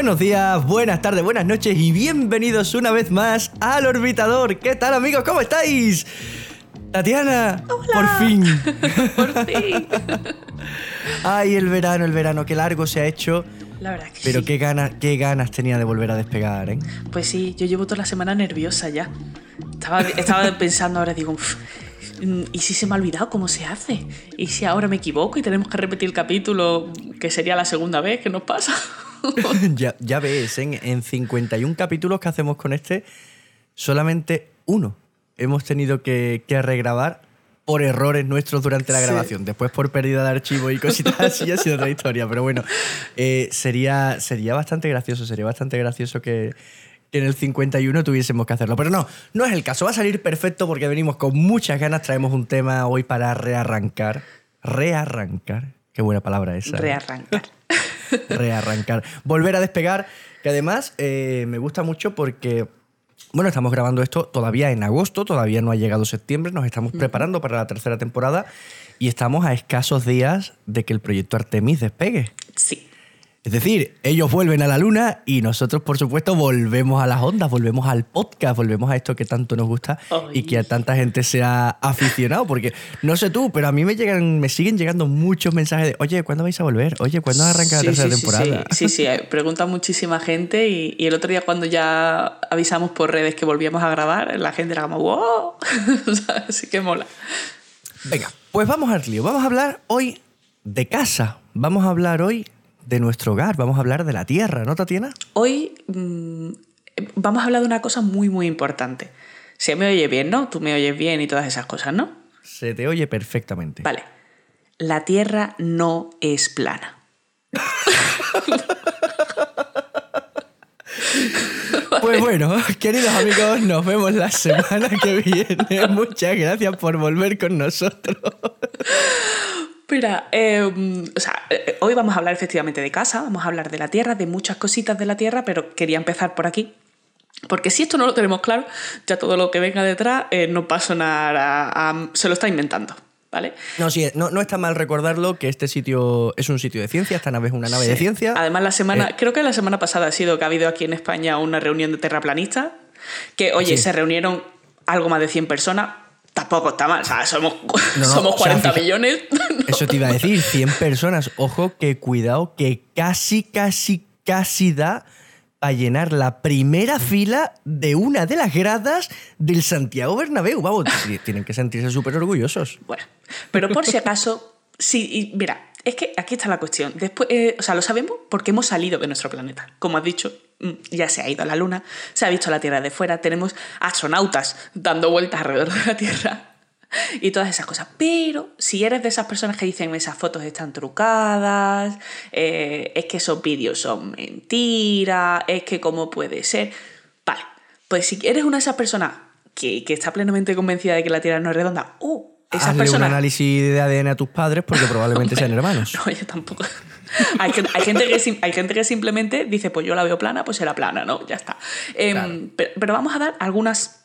Buenos días, buenas tardes, buenas noches y bienvenidos una vez más al Orbitador. ¿Qué tal amigos? ¿Cómo estáis? Tatiana, por fin. Por fin. Ay, el verano, el verano, qué largo se ha hecho. La verdad que Pero sí. qué ganas, qué ganas tenía de volver a despegar, ¿eh? Pues sí, yo llevo toda la semana nerviosa ya. Estaba, estaba pensando ahora, digo, "Uf, mm, ¿y si se me ha olvidado cómo se hace? ¿Y si ahora me equivoco y tenemos que repetir el capítulo, que sería la segunda vez que nos pasa? ya, ya ves, en, en 51 capítulos que hacemos con este, solamente uno hemos tenido que, que regrabar por errores nuestros durante la Sí. grabación. Después por pérdida de archivo y cositas así ha sido otra historia. Pero bueno, eh, sería, sería bastante gracioso, sería bastante gracioso que, que en el 51 tuviésemos que hacerlo. Pero no, no es el caso. Va a salir perfecto porque venimos con muchas ganas. Traemos un tema hoy para rearrancar. Rearrancar. Qué buena palabra esa. ¿eh? Rearrancar. rearrancar. Volver a despegar, que además eh, me gusta mucho porque, bueno, estamos grabando esto todavía en agosto, todavía no ha llegado septiembre, nos estamos preparando para la tercera temporada y estamos a escasos días de que el proyecto Artemis despegue. Sí. Es decir, ellos vuelven a la luna y nosotros, por supuesto, volvemos a las ondas, volvemos al podcast, volvemos a esto que tanto nos gusta y que a tanta gente se ha aficionado. Porque no sé tú, pero a mí me llegan, me siguen llegando muchos mensajes de, oye, ¿cuándo vais a volver? Oye, ¿cuándo arranca la tercera sí, temporada? Sí, sí, sí, pregunta muchísima gente y, y el otro día cuando ya avisamos por redes que volvíamos a grabar, la gente era como, wow, así que mola. Venga, pues vamos al lío. Vamos a hablar hoy de casa. Vamos a hablar hoy de nuestro hogar. Vamos a hablar de la tierra, ¿no, Tatiana? Hoy mm, vamos a hablar de una cosa muy, muy importante. Se me oye bien, ¿no? Tú me oyes bien y todas esas cosas, ¿no? Se te oye perfectamente. Vale. La Tierra no es plana. Pues bueno, queridos amigos, nos vemos la semana que viene. Muchas gracias por volver con nosotros. Mira, eh, o sea, eh, hoy vamos a hablar efectivamente de casa, vamos a hablar de la Tierra, de muchas cositas de la Tierra, pero quería empezar por aquí. Porque si esto no lo tenemos claro, ya todo lo que venga detrás eh, no va a sonar a- a- se lo está inventando, ¿vale? No, sí, no, no está mal recordarlo que este sitio es un sitio de ciencia, esta nave es una nave de ciencia. Además, la semana, Eh, creo que la semana pasada ha sido que ha habido aquí en España una reunión de terraplanistas, que, oye, Sí. se reunieron algo más de 100 personas, tampoco está mal, o sea, somos, no, somos o sea, 40 fija- millones. Eso te iba a decir, 100 personas. Ojo, que cuidado, que casi, casi, casi da a llenar la primera fila de una de las gradas del Santiago Bernabéu. Vamos, tienen que sentirse súper orgullosos. Bueno, pero por si acaso, sí, y mira, es que aquí está la cuestión. Después, eh, o sea, lo sabemos porque hemos salido de nuestro planeta. Como has dicho, ya se ha ido a la Luna, se ha visto la Tierra de fuera, tenemos astronautas dando vueltas alrededor de la Tierra y todas esas cosas. Pero si eres de esas personas que dicen esas fotos están trucadas, eh, es que esos vídeos son mentiras, es que cómo puede ser. Vale, pues si eres una de esas personas que, que está plenamente convencida de que la Tierra no es redonda, ¡uh! Esas Hazle un análisis de ADN a tus padres porque probablemente sean hermanos. No, yo tampoco. hay, gente, hay, gente que, hay gente que simplemente dice, pues yo la veo plana, pues será plana, ¿no? Ya está. Em, Claro. pero, pero vamos a dar algunas.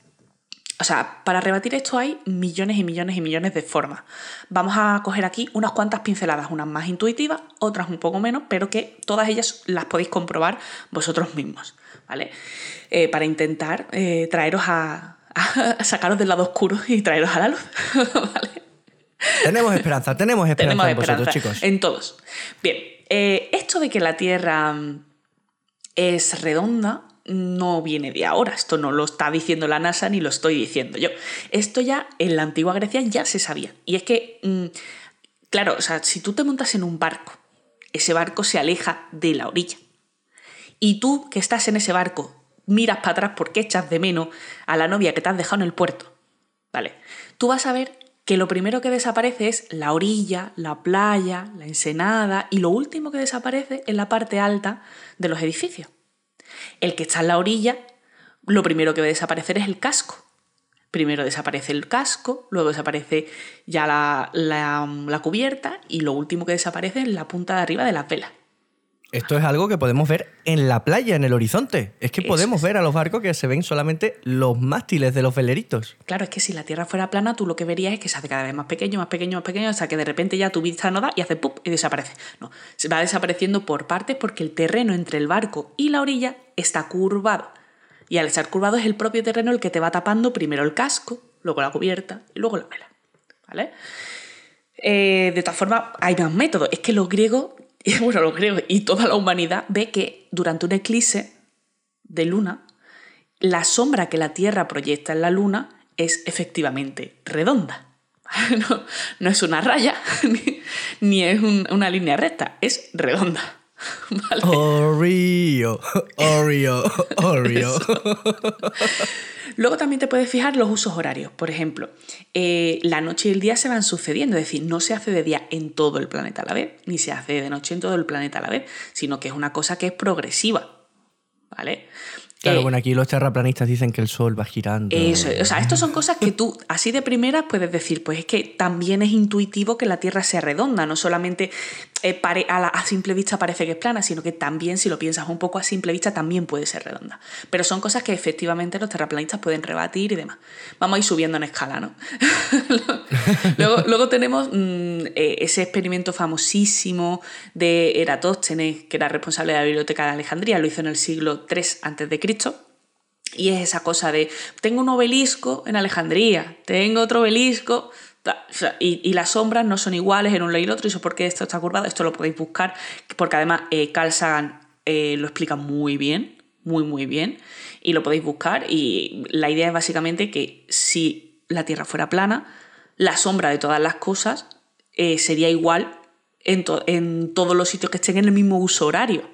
O sea, para rebatir esto hay millones y millones y millones de formas. Vamos a coger aquí unas cuantas pinceladas, unas más intuitivas, otras un poco menos, pero que todas ellas las podéis comprobar vosotros mismos, ¿vale? Eh, para intentar eh, traeros a, a sacaros del lado oscuro y traeros a la luz, ¿vale? Tenemos esperanza, tenemos esperanza Tenemos en vosotros, esperanza chicos. en todos. Bien, eh, esto de que la Tierra mm, es redonda no viene de ahora. Esto no lo está diciendo la NASA ni lo estoy diciendo yo. Esto ya en la antigua Grecia ya se sabía. Y es que, mm, claro, o sea, si tú te montas en un barco, ese barco se aleja de la orilla. Y tú que estás en ese barco miras para atrás porque echas de menos a la novia que te has dejado en el puerto. ¿Vale? Tú vas a ver que lo primero que desaparece es la orilla, la playa, la ensenada y lo último que desaparece es la parte alta de los edificios. El que está en la orilla, lo primero que va a desaparecer es el casco. Primero desaparece el casco, luego desaparece ya la, la- la cubierta y lo último que desaparece es la punta de arriba de las velas. Esto es algo que podemos ver en la playa, en el horizonte. Es que podemos ver a los barcos que se ven solamente los mástiles de los veleritos. Claro, es que si la Tierra fuera plana, tú lo que verías es que se hace cada vez más pequeño, más pequeño, más pequeño, hasta que de repente ya tu vista no da y hace ¡pup! y desaparece. No, se va desapareciendo por partes porque el terreno entre el barco y la orilla está curvado. Y al estar curvado es el propio terreno el que te va tapando primero el casco, luego la cubierta y luego la vela. ¿Vale? Eh, de todas formas, hay más métodos. Es que los griegos, bueno, los griegos y toda la humanidad ve que durante un eclipse de luna, la sombra que la Tierra proyecta en la luna es efectivamente redonda. No, no es una raya, ni, ni es un- una línea recta, es redonda. ¿Vale? Oreo, Oreo, Oreo. Luego también te puedes fijar los usos horarios. Por ejemplo, eh, la noche y el día se van sucediendo, es decir, no se hace de día en todo el planeta a la vez, ni se hace de noche en todo el planeta a la vez, sino que es una cosa que es progresiva. ¿Vale? Claro, Eh, bueno, aquí los terraplanistas dicen que el sol va girando. Eso, o sea, estas son cosas que tú, así de primeras, puedes decir, pues es que también es intuitivo que la Tierra sea redonda, no solamente eh, a, simple vista parece que es plana, sino que también, si lo piensas un poco a simple vista, también puede ser redonda. Pero son cosas que efectivamente los terraplanistas pueden rebatir y demás. Vamos a ir subiendo en escala, ¿no? luego, tenemos mm, eh, ese experimento famosísimo de Eratóstenes, que era responsable de la Biblioteca de Alejandría, lo hizo en el siglo III a.C. Y es esa cosa de, tengo un obelisco en Alejandría, tengo otro obelisco, y, las sombras no son iguales en un lado y el otro, y eso porque esto está curvado, esto lo podéis buscar, porque además eh, Carl Sagan eh, lo explica muy bien, muy, muy bien, y lo podéis buscar, y la idea es básicamente que si la Tierra fuera plana, la sombra de todas las cosas eh, sería igual en, en todos los sitios que estén en el mismo uso horario,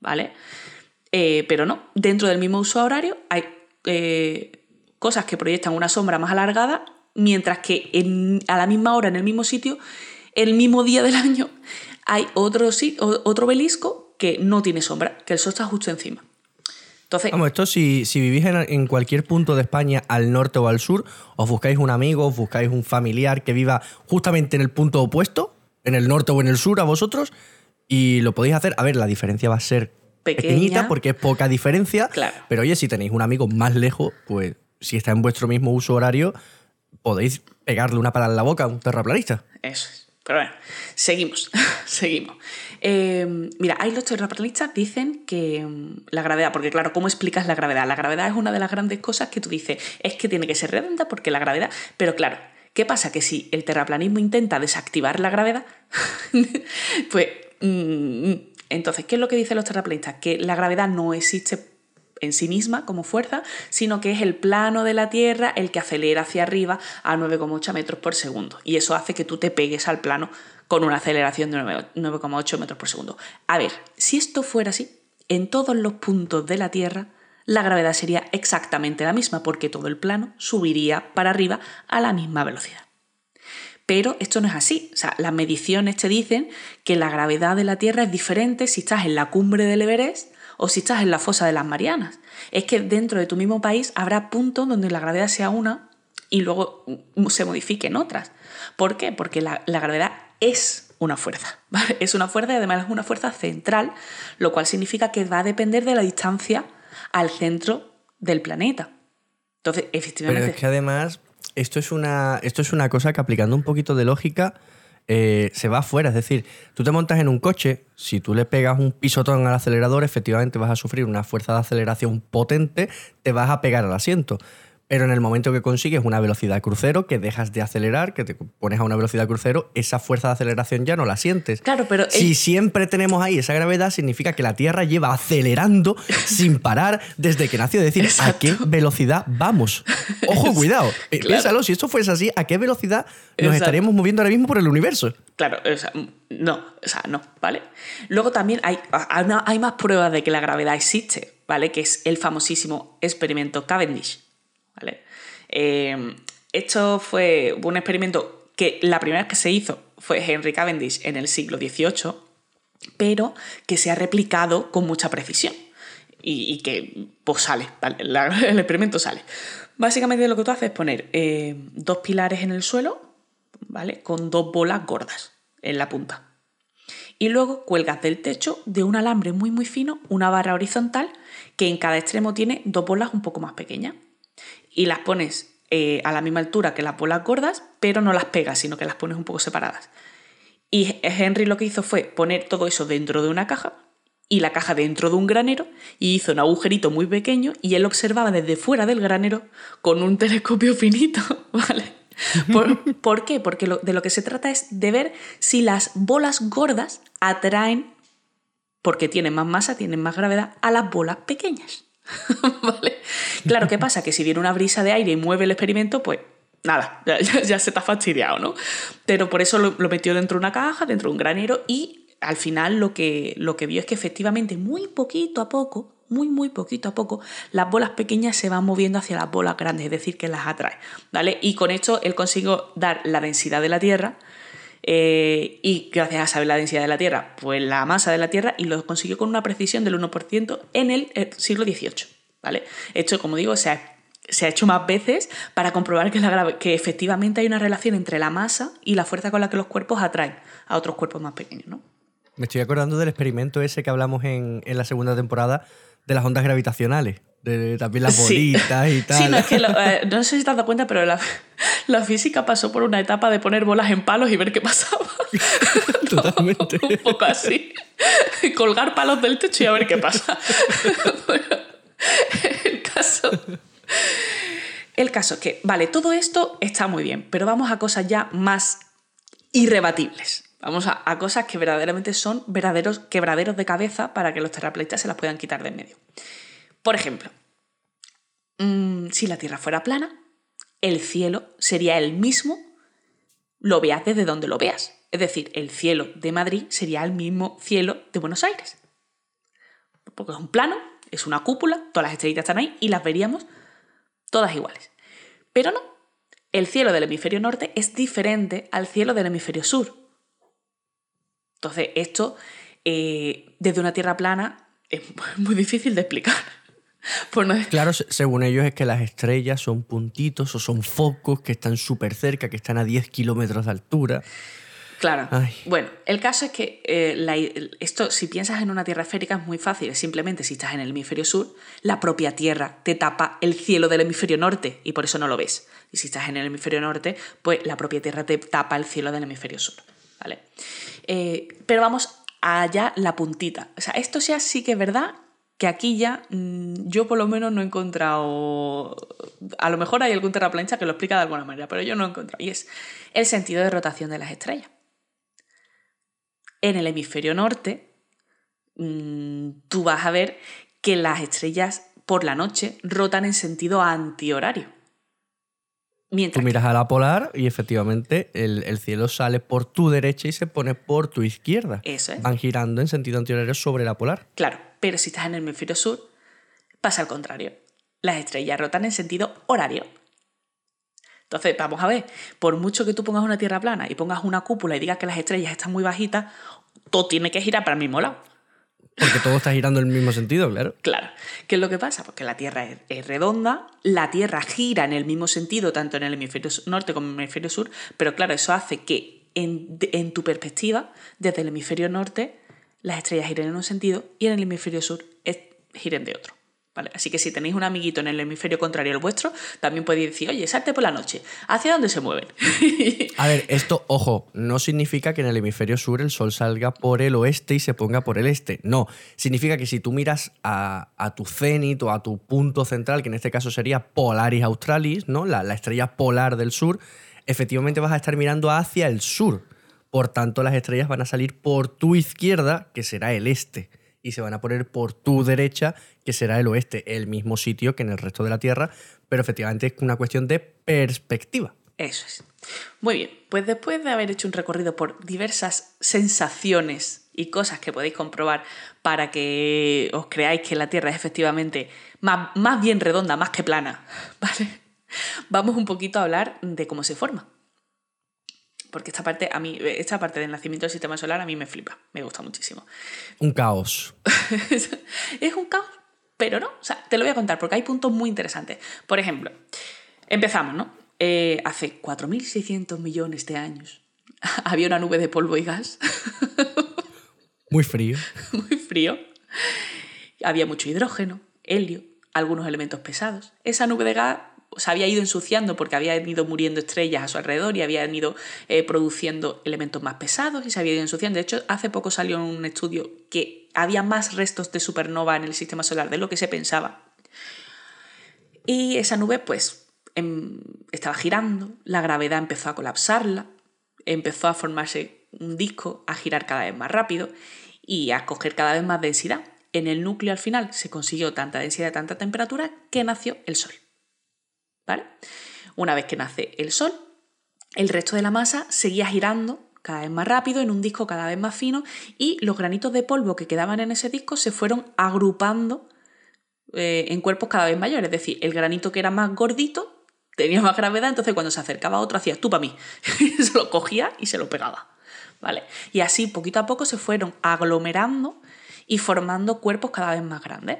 ¿vale? Pero no, dentro del mismo uso horario hay cosas que proyectan una sombra más alargada, mientras que en- a la misma hora, en el mismo sitio, el mismo día del año, hay otro, otro obelisco que no tiene sombra, que el sol está justo encima. Entonces, Vamos, esto si, si vivís en, en cualquier punto de España, al norte o al sur, os buscáis un amigo, os buscáis un familiar que viva justamente en el punto opuesto, en el norte o en el sur a vosotros, y lo podéis hacer. A ver, la diferencia va a ser Pequeña. pequeñita porque es poca diferencia, Claro. pero oye, si tenéis un amigo más lejos, pues si está en vuestro mismo uso horario, podéis pegarle una pala en la boca a un terraplanista. Eso es. Pero bueno, seguimos, seguimos. Eh, mira, hay los terraplanistas dicen que mm, la gravedad, porque claro, ¿cómo explicas la gravedad? La gravedad es una de las grandes cosas que tú dices, es que tiene que ser redonda porque la gravedad, pero claro, ¿qué pasa? Que si el terraplanismo intenta desactivar la gravedad, pues mm, entonces, ¿qué es lo que dicen los terraplanistas? Que la gravedad no existe en sí misma como fuerza, sino que es el plano de la Tierra el que acelera hacia arriba a 9,8 metros por segundo. Y eso hace que tú te pegues al plano con una aceleración de 9 9,8 metros por segundo. A ver, si esto fuera así, en todos los puntos de la Tierra, la gravedad sería exactamente la misma, porque todo el plano subiría para arriba a la misma velocidad. Pero esto no es así. O sea, las mediciones te dicen que la gravedad de la Tierra es diferente si estás en la cumbre del Everest o si estás en la fosa de las Marianas. Es que dentro de tu mismo país habrá puntos donde la gravedad sea una y luego mm, se modifique en otras. ¿Por qué? Porque la, la gravedad es una fuerza. ¿vale? Es una fuerza y además es una fuerza central, lo cual significa que va a depender de la distancia al centro del planeta. Entonces, Pero efectivamente... es que además, esto es una, esto es una cosa que aplicando un poquito de lógica eh, se va afuera. Es decir, tú te montas en un coche, si tú le pegas un pisotón al acelerador, efectivamente vas a sufrir una fuerza de aceleración potente, te vas a pegar al asiento. Pero en el momento que consigues una velocidad crucero, que dejas de acelerar, que te pones a una velocidad crucero, esa fuerza de aceleración ya no la sientes. Claro, pero Si siempre tenemos ahí esa gravedad, significa que la Tierra lleva acelerando sin parar desde que nació. Es decir, ¿a qué velocidad vamos? Ojo, cuidado. Eh, Claro. Piénsalo, si esto fuese así, ¿a qué velocidad nos Exacto. estaríamos moviendo ahora mismo por el universo? Claro, o sea, no, o sea, no, ¿vale? Luego también hay, hay más pruebas de que la gravedad existe, ¿vale? Que es el famosísimo experimento Cavendish, Eh, esto fue un experimento que la primera vez que se hizo fue Henry Cavendish en el siglo XVIII, pero que se ha replicado con mucha precisión y, que pues sale, el experimento sale. Básicamente lo que tú haces es poner eh, dos pilares en el suelo, ¿vale? Con dos bolas gordas en la punta. Y luego cuelgas del techo de un alambre muy muy fino una barra horizontal que en cada extremo tiene dos bolas un poco más pequeñas. Y las pones eh, a la misma altura que las bolas gordas, pero no las pegas, sino que las pones un poco separadas. Y Henry lo que hizo fue poner todo eso dentro de una caja y la caja dentro de un granero y hizo un agujerito muy pequeño y él observaba desde fuera del granero con un telescopio finito, ¿vale? ¿Por, qué? Porque de lo que se trata es de ver si las bolas gordas atraen, porque tienen más masa, tienen más gravedad, a las bolas pequeñas. ¿Vale? Claro, ¿qué pasa? Que si viene una brisa de aire y mueve el experimento, pues nada, ya, se está fastidiado, ¿no? Pero por eso lo, lo, metió dentro de una caja, dentro de un granero y al final lo que, lo que vio es que efectivamente muy poquito a poco, muy muy poquito a poco, las bolas pequeñas se van moviendo hacia las bolas grandes, es decir, que las atrae, ¿vale? Y con esto él consiguió dar la densidad de la Tierra eh, y gracias a saber la densidad de la Tierra, pues la masa de la Tierra y lo consiguió con una precisión del 1% en el eh, siglo XVIII, ¿vale? Esto, como digo, se ha, se ha hecho más veces para comprobar que, que efectivamente hay una relación entre la masa y la fuerza con la que los cuerpos atraen a otros cuerpos más pequeños, ¿no? Me estoy acordando del experimento ese que hablamos en, la segunda temporada de las ondas gravitacionales. De, también las bolitas y tal. Sí, no, es que eh, no sé si te has dado cuenta, pero la, la, física pasó por una etapa de poner bolas en palos y ver qué pasaba. Totalmente. Un poco así. Colgar palos del techo y a ver qué pasa. bueno, el caso. El caso es que, vale, todo esto está muy bien, pero vamos a cosas ya más irrebatibles. Vamos a, cosas que verdaderamente son verdaderos quebraderos de cabeza para que los terraplanistas se las puedan quitar de en medio. Por ejemplo, mm, si la Tierra fuera plana, el cielo sería el mismo, lo veas desde donde lo veas. Es decir, el cielo de Madrid sería el mismo cielo de Buenos Aires. Porque es un plano, es una cúpula, todas las estrellitas están ahí y las veríamos todas iguales. Pero no, el cielo del hemisferio norte es diferente al cielo del hemisferio sur. Entonces, esto eh, desde una tierra plana es muy difícil de explicar. Claro, según ellos es que las estrellas son puntitos o son focos que están súper cerca, que están a 10 kilómetros de altura. Claro. Bueno, el caso es que eh, esto, si piensas en una Tierra esférica, es muy fácil. Simplemente si estás en el hemisferio sur, la propia Tierra te tapa el cielo del hemisferio norte y por eso no lo ves. Y si estás en el hemisferio norte, pues la propia Tierra te tapa el cielo del hemisferio sur. ¿Vale? Eh, pero vamos allá la puntita. O sea, esto ya sí que es verdad que aquí ya mm, yo por lo menos no he encontrado, a lo mejor hay algún terraplanista que lo explica de alguna manera, pero yo no he encontrado, y es el sentido de rotación de las estrellas. En el hemisferio norte, mm, tú vas a ver que las estrellas por la noche rotan en sentido antihorario. Tú miras a la polar y efectivamente el, cielo sale por tu derecha y se pone por tu izquierda. Eso es. Van girando en sentido antihorario sobre la polar. Claro, pero si estás en el hemisferio sur, pasa al contrario. Las estrellas rotan en sentido horario. Entonces, vamos a ver, por mucho que tú pongas una tierra plana y pongas una cúpula y digas que las estrellas están muy bajitas, todo tiene que girar para el mismo lado. Porque todo está girando en el mismo sentido, claro. Claro. ¿Qué es lo que pasa? Porque la Tierra es, redonda, la Tierra gira en el mismo sentido, tanto en el hemisferio norte como en el hemisferio sur, pero claro, eso hace que en, en tu perspectiva, desde el hemisferio norte, las estrellas giren en un sentido y en el hemisferio sur giren de otro. Así que si tenéis un amiguito en el hemisferio contrario al vuestro, también podéis decir, oye, salte por la noche. ¿Hacia dónde se mueven? a ver, esto, ojo, no significa que en el hemisferio sur el sol salga por el oeste y se ponga por el este. No, significa que si tú miras a, tu cenit o a tu punto central, que en este caso sería Polaris Australis, ¿no? La estrella polar del sur, efectivamente vas a estar mirando hacia el sur. Por tanto, las estrellas van a salir por tu izquierda, que será el este y se van a poner por tu derecha, que será el oeste, el mismo sitio que en el resto de la Tierra, pero efectivamente es una cuestión de perspectiva. Eso es. Muy bien, pues después de haber hecho un recorrido por diversas sensaciones y cosas que podéis comprobar para que os creáis que la Tierra es efectivamente más, más bien redonda, más que plana, ¿vale? Vamos un poquito a hablar de cómo se forma porque esta parte, a mí, esta parte del nacimiento del sistema solar a mí me flipa, me gusta muchísimo. Un caos. es un caos, pero no. O sea, te lo voy a contar porque hay puntos muy interesantes. Por ejemplo, empezamos, ¿no? Eh, hace 4.600 millones de años había una nube de polvo y gas. Muy frío. muy frío. Había mucho hidrógeno, helio, algunos elementos pesados. Esa nube de gas se había ido ensuciando porque habían ido muriendo estrellas a su alrededor y habían ido eh, produciendo elementos más pesados y se había ido ensuciando. De hecho, hace poco salió un estudio que había más restos de supernova en el sistema solar de lo que se pensaba. Y esa nube, pues, em, estaba girando, la gravedad empezó a colapsarla, empezó a formarse un disco, a girar cada vez más rápido y a coger cada vez más densidad. En el núcleo al final se consiguió tanta densidad, tanta temperatura que nació el Sol. ¿Vale? Una vez que nace el Sol, el resto de la masa seguía girando cada vez más rápido en un disco cada vez más fino y los granitos de polvo que quedaban en ese disco se fueron agrupando eh, en cuerpos cada vez mayores. Es decir, el granito que era más gordito tenía más gravedad, entonces cuando se acercaba a otro hacía tú para mí. se lo cogía y se lo pegaba. ¿Vale? Y así poquito a poco se fueron aglomerando y formando cuerpos cada vez más grandes.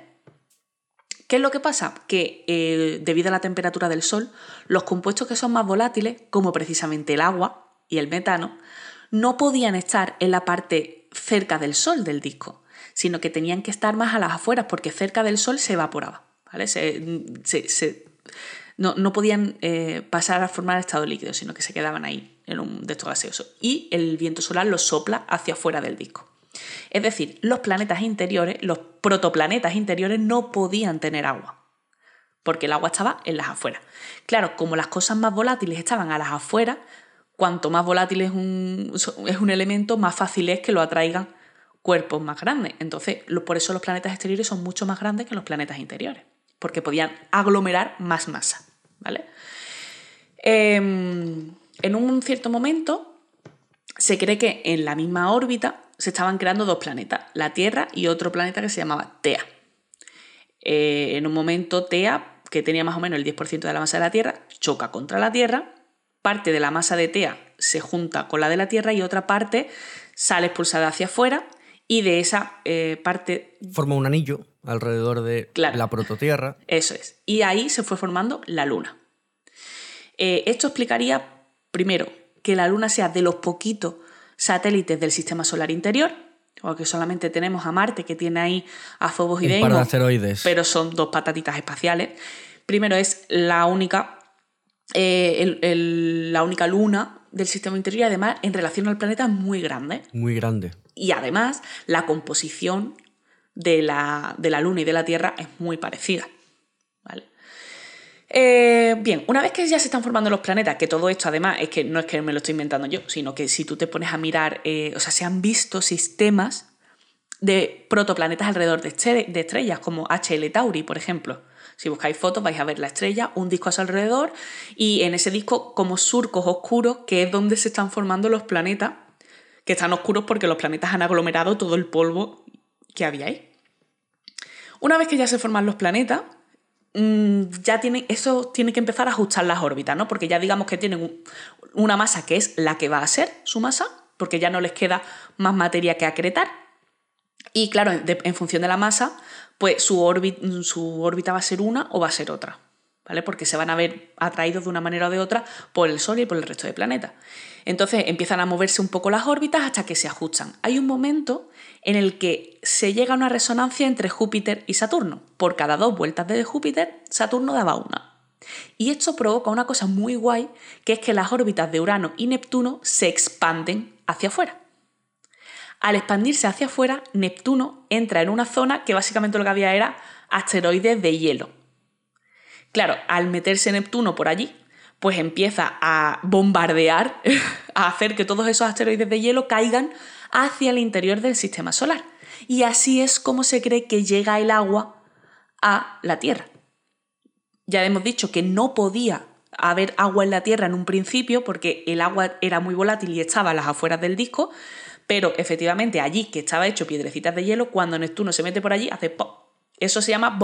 ¿Qué es lo que pasa? Que eh, debido a la temperatura del Sol, los compuestos que son más volátiles, como precisamente el agua y el metano, no podían estar en la parte cerca del Sol del disco, sino que tenían que estar más a las afueras porque cerca del Sol se evaporaba. ¿vale? no, podían eh, pasar a formar estado líquido, sino que se quedaban ahí en un de estos. Y el viento solar los sopla hacia afuera del disco. Es decir, los planetas interiores, los protoplanetas interiores no podían tener agua, porque el agua estaba en las afueras. Claro, como las cosas más volátiles estaban a las afueras, cuanto más volátil es un, elemento, más fácil es que lo atraigan cuerpos más grandes. Entonces, por eso los planetas exteriores son mucho más grandes que los planetas interiores, porque podían aglomerar más masa. ¿vale? Em, en un cierto momento, se cree que en la misma órbita se estaban creando dos planetas, la Tierra y otro planeta que se llamaba Tea. Eh, en un momento, Tea, que tenía más o menos el 10% de la masa de la Tierra, choca contra la Tierra, parte de la masa de Tea se junta con la de la Tierra y otra parte sale expulsada hacia afuera y de esa eh, parte... Forma un anillo alrededor de la prototierra. Eso es. Y ahí se fue formando la Luna. Eh, esto explicaría, primero, que la Luna sea de los poquitos satélites del sistema solar interior, porque solamente tenemos a Marte, que tiene ahí a Phobos y Deimos, asteroides. pero son dos patatitas espaciales. Primero es la única, eh, la única luna del sistema interior y además en relación al planeta es muy grande. Muy grande. Y además la composición de la, de la luna y de la Tierra es muy parecida. Eh, bien, una vez que ya se están formando los planetas, que todo esto además es que no es que me lo estoy inventando yo, sino que si tú te pones a mirar, eh, o sea, se han visto sistemas de protoplanetas alrededor de, estrellas, como HL Tauri, por ejemplo. Si buscáis fotos vais a ver la estrella, un disco a su alrededor y en ese disco como surcos oscuros, que es donde se están formando los planetas, que están oscuros porque los planetas han aglomerado todo el polvo que había ahí. Una vez que ya se forman los planetas, ya tiene, eso tiene que empezar a ajustar las órbitas, ¿no? Porque ya digamos que tienen una masa que es la que va a ser su masa, porque ya no les queda más materia que acretar. Y claro, en función de la masa, pues su, su órbita va a ser una o va a ser otra. ¿vale? Porque se van a ver atraídos de una manera o de otra por el Sol y por el resto de planetas. Entonces empiezan a moverse un poco las órbitas hasta que se ajustan. Hay un momento en el que se llega a una resonancia entre Júpiter y Saturno. Por cada dos vueltas de Júpiter, Saturno daba una. Y esto provoca una cosa muy guay, que es que las órbitas de Urano y Neptuno se expanden hacia afuera. Al expandirse hacia afuera, Neptuno entra en una zona que básicamente lo que había era asteroides de hielo, Claro, al meterse Neptuno por allí, pues empieza a bombardear, a hacer que todos esos asteroides de hielo caigan hacia el interior del sistema solar. Y así es como se cree que llega el agua a la Tierra. Ya hemos dicho que no podía haber agua en la Tierra en un principio porque el agua era muy volátil y estaba a las afueras del disco, pero efectivamente allí que estaba hecho piedrecitas de hielo, cuando Neptuno se mete por allí, hace ¡pop! Eso se llama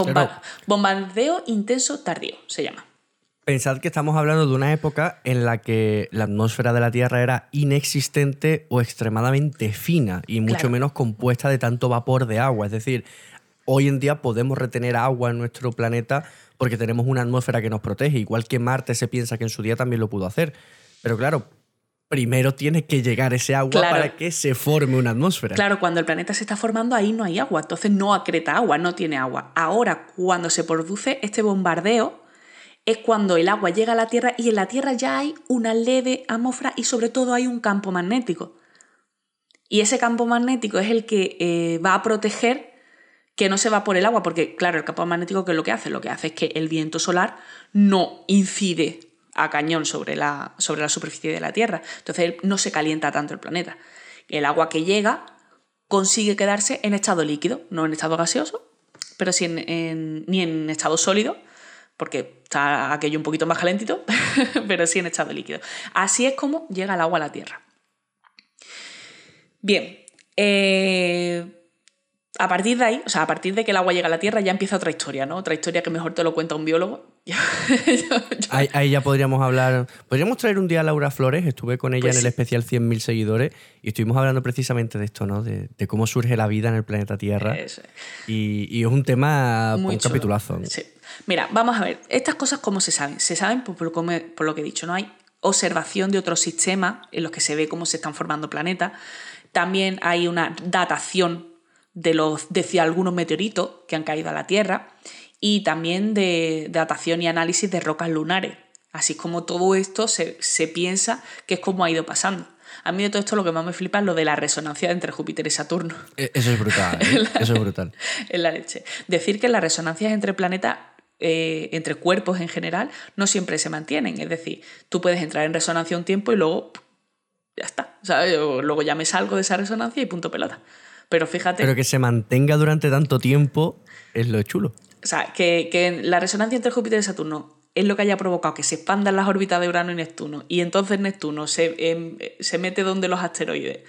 bombardeo intenso tardío, se llama. Pensad que estamos hablando de una época en la que la atmósfera de la Tierra era inexistente o extremadamente fina y mucho menos compuesta de tanto vapor de agua. Es decir, hoy en día podemos retener agua en nuestro planeta porque tenemos una atmósfera que nos protege, igual que Marte se piensa que en su día también lo pudo hacer. Pero claro, primero tiene que llegar ese agua Claro. para que se forme una atmósfera. Claro, cuando el planeta se está formando, ahí no hay agua, entonces no acreta agua, no tiene agua. Ahora, cuando se produce este bombardeo, es cuando el agua llega a la Tierra y en la Tierra ya hay una leve atmósfera y sobre todo hay un campo magnético. Y ese campo magnético es el que eh, va a proteger que no se va por el agua, porque claro, el campo magnético ¿qué es lo que hace? Lo que hace es que el viento solar no incide a cañón sobre la, sobre la superficie de la Tierra. Entonces no se calienta tanto el planeta. El agua que llega consigue quedarse en estado líquido, no en estado gaseoso, pero sí ni en estado sólido, porque está aquello un poquito más calentito, pero sí en estado líquido. Así es como llega el agua a la Tierra. Bien, eh, a partir de ahí, o sea, a partir de que el agua llega a la Tierra ya empieza otra historia, ¿no? Otra historia que mejor te lo cuenta un biólogo. Ahí, ahí ya podríamos hablar. Podríamos traer un día a Laura Flores. Estuve con ella Pues en el especial 100.000 seguidores y estuvimos hablando precisamente de esto, ¿no? De, de cómo surge la vida en el planeta Tierra. Es. Y, y es un tema, Muy un chulo. capitulazo. Sí. Mira, vamos a ver, estas cosas cómo se saben. Se saben por, por lo que he dicho, no hay observación de otros sistemas en los que se ve cómo se están formando planetas. También hay una datación de los de algunos meteoritos que han caído a la Tierra y también de, datación y análisis de rocas lunares. Así como todo esto se, se piensa que es como ha ido pasando. A mí de todo esto lo que más me flipa es lo de la resonancia entre Júpiter y Saturno. E- Eso es brutal. ¿eh? Eso es brutal. en la leche. Decir que las resonancias entre planetas, eh, entre cuerpos en general, no siempre se mantienen. Es decir, tú puedes entrar en resonancia un tiempo y luego ya está. ¿sabes? O luego ya me salgo de esa resonancia y punto pelota. Pero fíjate, Pero que se mantenga durante tanto tiempo es lo chulo. o sea, que, que la resonancia entre Júpiter y Saturno es lo que haya provocado que se expandan las órbitas de Urano y Neptuno y entonces Neptuno se, em, se mete donde los asteroides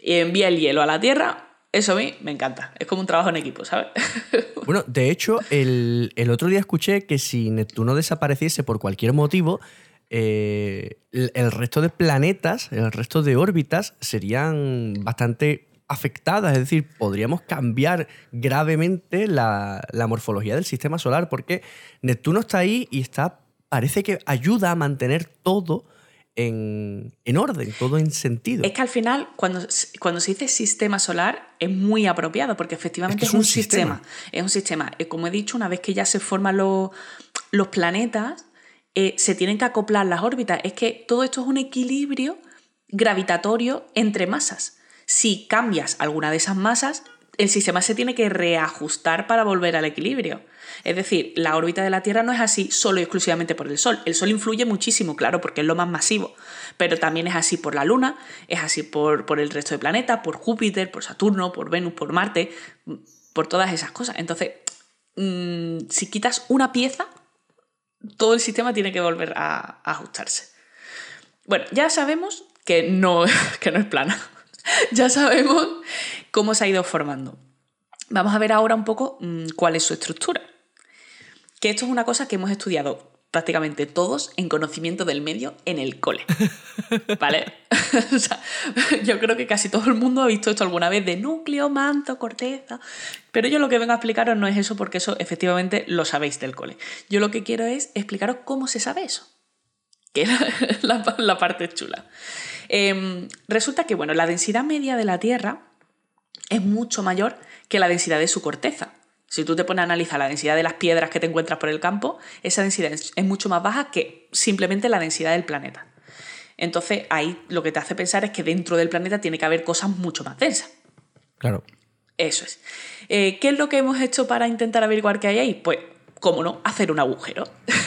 y envía el hielo a la Tierra, eso a mí me encanta. Es como un trabajo en equipo, ¿sabes? Bueno, de hecho, el, el otro día escuché que si Neptuno desapareciese por cualquier motivo, eh, el, el resto de planetas, el resto de órbitas serían bastante afectadas, es decir, podríamos cambiar gravemente la, la morfología del sistema solar porque Neptuno está ahí y está, parece que ayuda a mantener todo en, en orden, todo en sentido. Es que al final, cuando, cuando se dice sistema solar, es muy apropiado, porque efectivamente Es que es un, un sistema. sistema. Es un sistema. Eh, Como he dicho, una vez que ya se forman los, los planetas, eh, se tienen que acoplar las órbitas. Es que todo esto es un equilibrio gravitatorio entre masas. Si cambias alguna de esas masas, el sistema se tiene que reajustar para volver al equilibrio. Es decir, la órbita de la Tierra no es así solo y exclusivamente por el Sol. El Sol influye muchísimo, claro, porque es lo más masivo, pero también es así por la Luna, es así por, por el resto de planetas, por Júpiter, por Saturno, por Venus, por Marte, por todas esas cosas. Entonces, mmm, si quitas una pieza, todo el sistema tiene que volver a, a ajustarse. Bueno, ya sabemos que no, que no es plana. ya sabemos cómo se ha ido formando. Vamos a ver ahora un poco mmm, cuál es su estructura. Que esto es una cosa que hemos estudiado prácticamente todos en conocimiento del medio en el cole. ¿Vale? o sea, yo creo que casi todo el mundo ha visto esto alguna vez de núcleo, manto, corteza. Pero yo lo que vengo a explicaros no es eso porque eso efectivamente lo sabéis del cole. Yo lo que quiero es explicaros cómo se sabe eso. Que es la, la, la parte chula. Eh, resulta que, bueno, la densidad media de la Tierra es mucho mayor que la densidad de su corteza. Si tú te pones a analizar la densidad de las piedras que te encuentras por el campo, esa densidad es mucho más baja que simplemente la densidad del planeta. Entonces ahí lo que te hace pensar es que dentro del planeta tiene que haber cosas mucho más densas. Claro. Eso es. Eh, ¿Qué es lo que hemos hecho para intentar averiguar qué hay ahí? Pues, cómo no, hacer un agujero.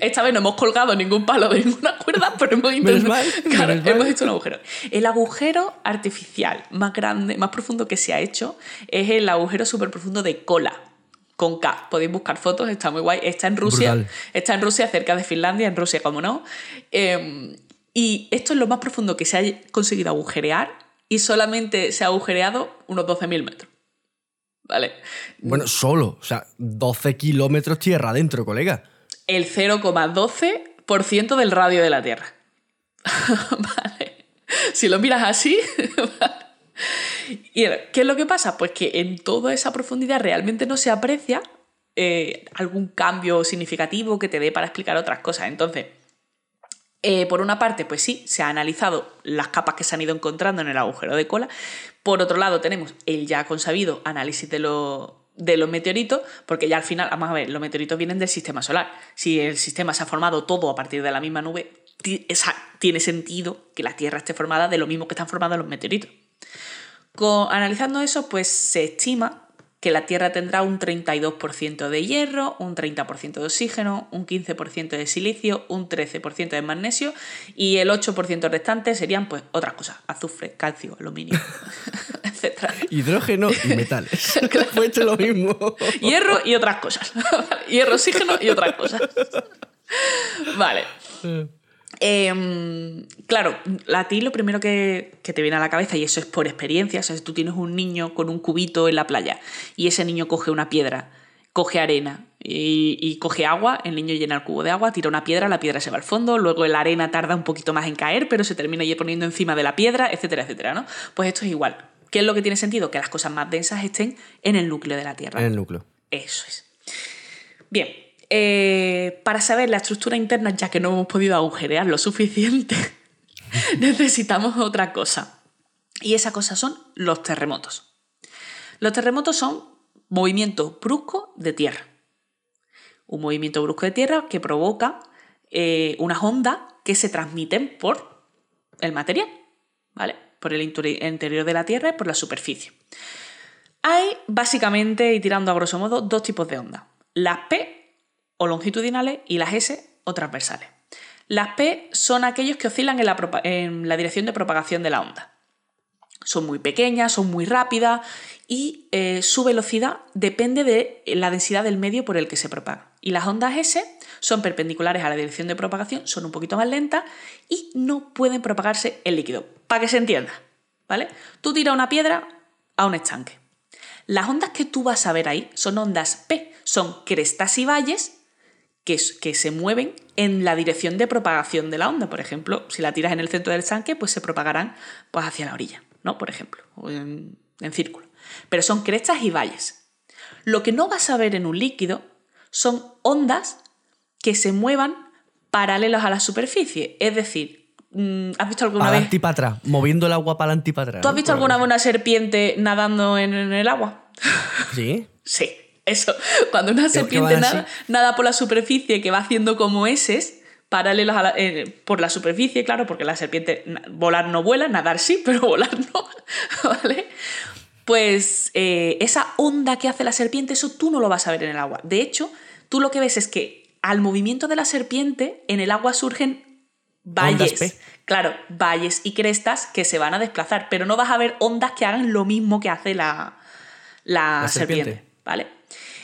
Esta vez no hemos colgado ningún palo de ninguna cuerda, pero hemos intentado. mal, claro, hemos hecho un agujero. El agujero artificial más grande, más profundo que se ha hecho es el agujero súper profundo de Kola. Con K. Podéis buscar fotos, está muy guay. Está en Rusia. Brutal. Está en Rusia, cerca de Finlandia, en Rusia, como no. Eh, y esto es lo más profundo que se ha conseguido agujerear y solamente se ha agujereado unos 12.000 metros. ¿Vale? Bueno, solo, o sea, 12 kilómetros tierra adentro, colega. El 0,12% del radio de la Tierra. vale. Si lo miras así. ¿Y qué es lo que pasa? Pues que en toda esa profundidad realmente no se aprecia eh, algún cambio significativo que te dé para explicar otras cosas. Entonces, Eh, por una parte, pues sí, se ha analizado las capas que se han ido encontrando en el agujero de cola. Por otro lado, tenemos el ya consabido análisis de, de los meteoritos, porque ya al final, vamos a ver, los meteoritos vienen del sistema solar. Si el sistema se ha formado todo a partir de la misma nube, tiene sentido que la Tierra esté formada de lo mismo que están formados los meteoritos. analizando eso, pues se estima que la Tierra tendrá un 32% de hierro, un 30% de oxígeno, un 15% de silicio, un 13% de magnesio y el 8% restante serían pues otras cosas, azufre, calcio, aluminio, etc. Hidrógeno y metales. Pues lo mismo. Hierro y otras cosas. Hierro, oxígeno y otras cosas. Vale. Eh. Em, claro, a ti lo primero que, te viene a la cabeza, y eso es por experiencia, o sea, si tú tienes un niño con un cubito en la playa y ese niño coge una piedra, coge arena y, coge agua, el niño llena el cubo de agua, tira una piedra, la piedra se va al fondo, luego la arena tarda un poquito más en caer, pero se termina ya poniendo encima de la piedra, etcétera, etcétera, ¿no? Pues esto es igual. ¿Qué es lo que tiene sentido? Que las cosas más densas estén en el núcleo de la Tierra. En el núcleo. Eso es. Bien, eh, para saber la estructura interna, ya que no hemos podido agujerear lo suficiente, necesitamos otra cosa. Y esa cosa son los terremotos. Los terremotos son movimientos bruscos de tierra. Un movimiento brusco de tierra que provoca eh, unas ondas que se transmiten por el material, ¿vale? Por el interior de la Tierra y por la superficie. Hay básicamente, y tirando a grosso modo, dos tipos de ondas. Las P o longitudinales y las S o transversales. Las P son aquellos que oscilan en la, dirección de propagación de la onda. Son muy pequeñas, son muy rápidas y eh, su velocidad depende de la densidad del medio por el que se propaga. Y las ondas S son perpendiculares a la dirección de propagación, son un poquito más lentas y no pueden propagarse en líquido. Para que se entienda, ¿vale? Tú tiras una piedra a un estanque. Las ondas que tú vas a ver ahí son ondas P, son crestas y valles que, se mueven en la dirección de propagación de la onda. Por ejemplo, si la tiras en el centro del estanque, pues se propagarán pues, hacia la orilla, ¿no? Por ejemplo, en, en círculo. Pero son crestas y valles. Lo que no vas a ver en un líquido son ondas que se muevan paralelas a la superficie. Es decir, mm, ¿has visto alguna vez? para atrás, moviendo el agua para adelante y para atrás. ¿Tú has visto alguna vez una serpiente nadando en el agua? Sí. sí. Eso, cuando una serpiente nada, por la superficie que va haciendo como eses, paralelos eh, por la superficie, claro, porque la serpiente volar no vuela, nadar sí, pero volar no, ¿vale? Pues eh, esa onda que hace la serpiente, eso tú no lo vas a ver en el agua. De hecho, tú lo que ves es que al movimiento de la serpiente, en el agua surgen valles. Claro, valles y crestas que se van a desplazar, pero no vas a ver ondas que hagan lo mismo que hace la, la, serpiente, ¿vale?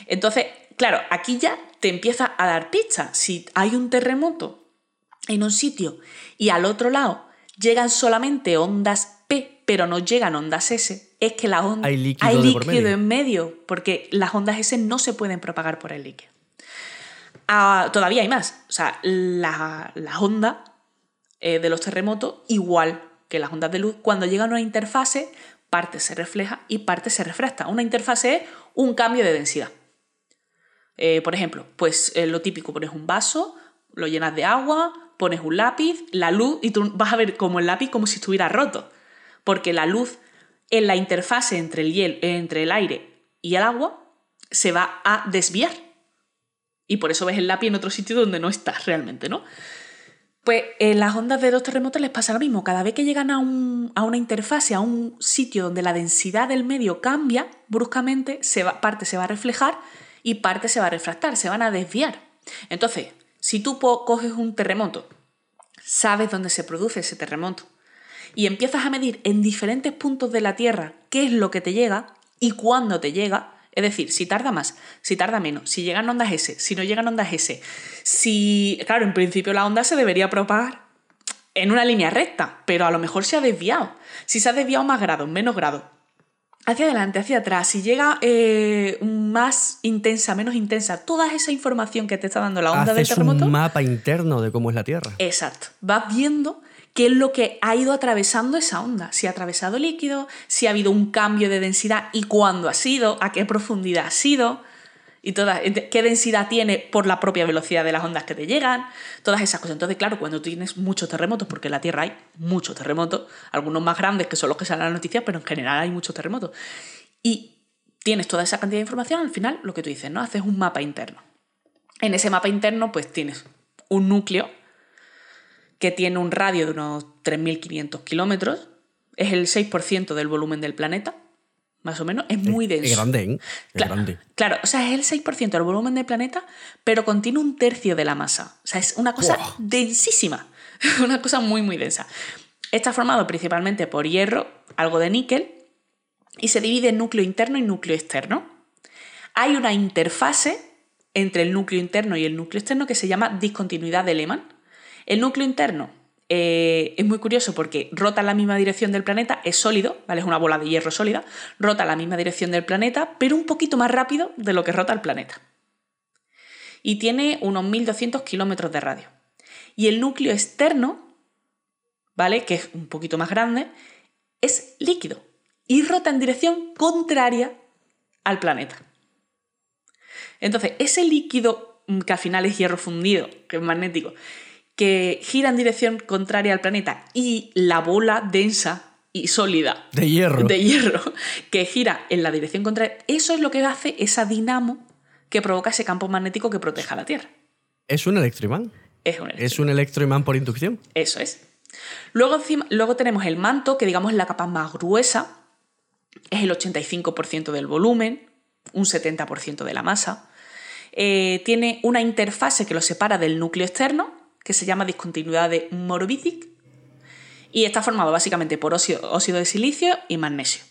Entonces, claro, aquí ya te empieza a dar pizza. Si hay un terremoto en un sitio y al otro lado llegan solamente ondas P, pero no llegan ondas S, es que la onda, hay líquido, en medio, porque las ondas S no se pueden propagar por el líquido. Ah, todavía hay más. O sea, las la ondas eh, de los terremotos, igual que las ondas de luz, cuando llegan a una interfase, parte se refleja y parte se refracta. Una interfase es un cambio de densidad. Eh, por ejemplo, pues eh, lo típico, pones un vaso, lo llenas de agua, pones un lápiz, la luz, y tú vas a ver como el lápiz como si estuviera roto. Porque la luz en la interfase entre el, hiel, entre el aire y el agua se va a desviar. Y por eso ves el lápiz en otro sitio donde no está realmente, ¿no? Pues en las ondas de los terremotos les pasa lo mismo. Cada vez que llegan a, una interfase, a un sitio donde la densidad del medio cambia bruscamente, se va, parte se va a reflejar y parte se va a refractar, se van a desviar. Entonces, si tú coges un terremoto, sabes dónde se produce ese terremoto y empiezas a medir en diferentes puntos de la Tierra qué es lo que te llega y cuándo te llega, es decir, si tarda más, si tarda menos, si llegan ondas S, si no llegan ondas S, si, claro, en principio la onda se debería propagar en una línea recta, pero a lo mejor se ha desviado. Si se ha desviado más grados, menos grados, hacia adelante, hacia atrás, si llega eh, más intensa, menos intensa, toda esa información que te está dando la onda del terremoto. un mapa interno de cómo es la Tierra. Exacto. Vas viendo qué es lo que ha ido atravesando esa onda. Si ha atravesado líquido, si ha habido un cambio de densidad y cuándo ha sido, a qué profundidad ha sido. Y toda, qué densidad tiene por la propia velocidad de las ondas que te llegan, todas esas cosas. Entonces, claro, cuando tienes muchos terremotos, porque en la Tierra hay muchos terremotos, algunos más grandes que son los que salen en las noticias, pero en general hay muchos terremotos. Y tienes toda esa cantidad de información, al final lo que tú dices, ¿no? Haces un mapa interno. En ese mapa interno, pues tienes un núcleo que tiene un radio de unos 3.500 kilómetros, es el 6% del volumen del planeta, más o menos, es muy denso. Es grande, ¿eh? Es claro, grande. Claro, o sea, es el 6% del volumen del planeta, pero contiene un tercio de la masa. O sea, es una cosa densísima, una cosa muy, muy densa. Está formado principalmente por hierro, algo de níquel, y se divide en núcleo interno y núcleo externo. Hay una interfase entre el núcleo interno y el núcleo externo que se llama discontinuidad de Lehmann. El núcleo interno eh, es muy curioso porque rota en la misma dirección del planeta, es sólido, ¿vale? Es una bola de hierro sólida, rota en la misma dirección del planeta, pero un poquito más rápido de lo que rota el planeta. Y tiene unos 1200 kilómetros de radio. Y el núcleo externo, ¿vale? Que es un poquito más grande, es líquido y rota en dirección contraria al planeta. Entonces, ese líquido mm, que al final es hierro fundido, que es magnético, que gira en dirección contraria al planeta y la bola densa y sólida De hierro. de hierro que gira en la dirección contraria, eso es lo que hace esa dinamo que provoca ese campo magnético que proteja a la Tierra. Es un electroimán. Es un Es un electroimán por inducción. Eso es. Luego, luego tenemos el manto, que digamos es la capa más gruesa, es el 85% del volumen, un 70% de la masa. Eh, tiene una interfase que lo separa del núcleo externo, que se llama discontinuidad de Morovicic, y está formado básicamente por óxido, óxido de silicio y magnesio.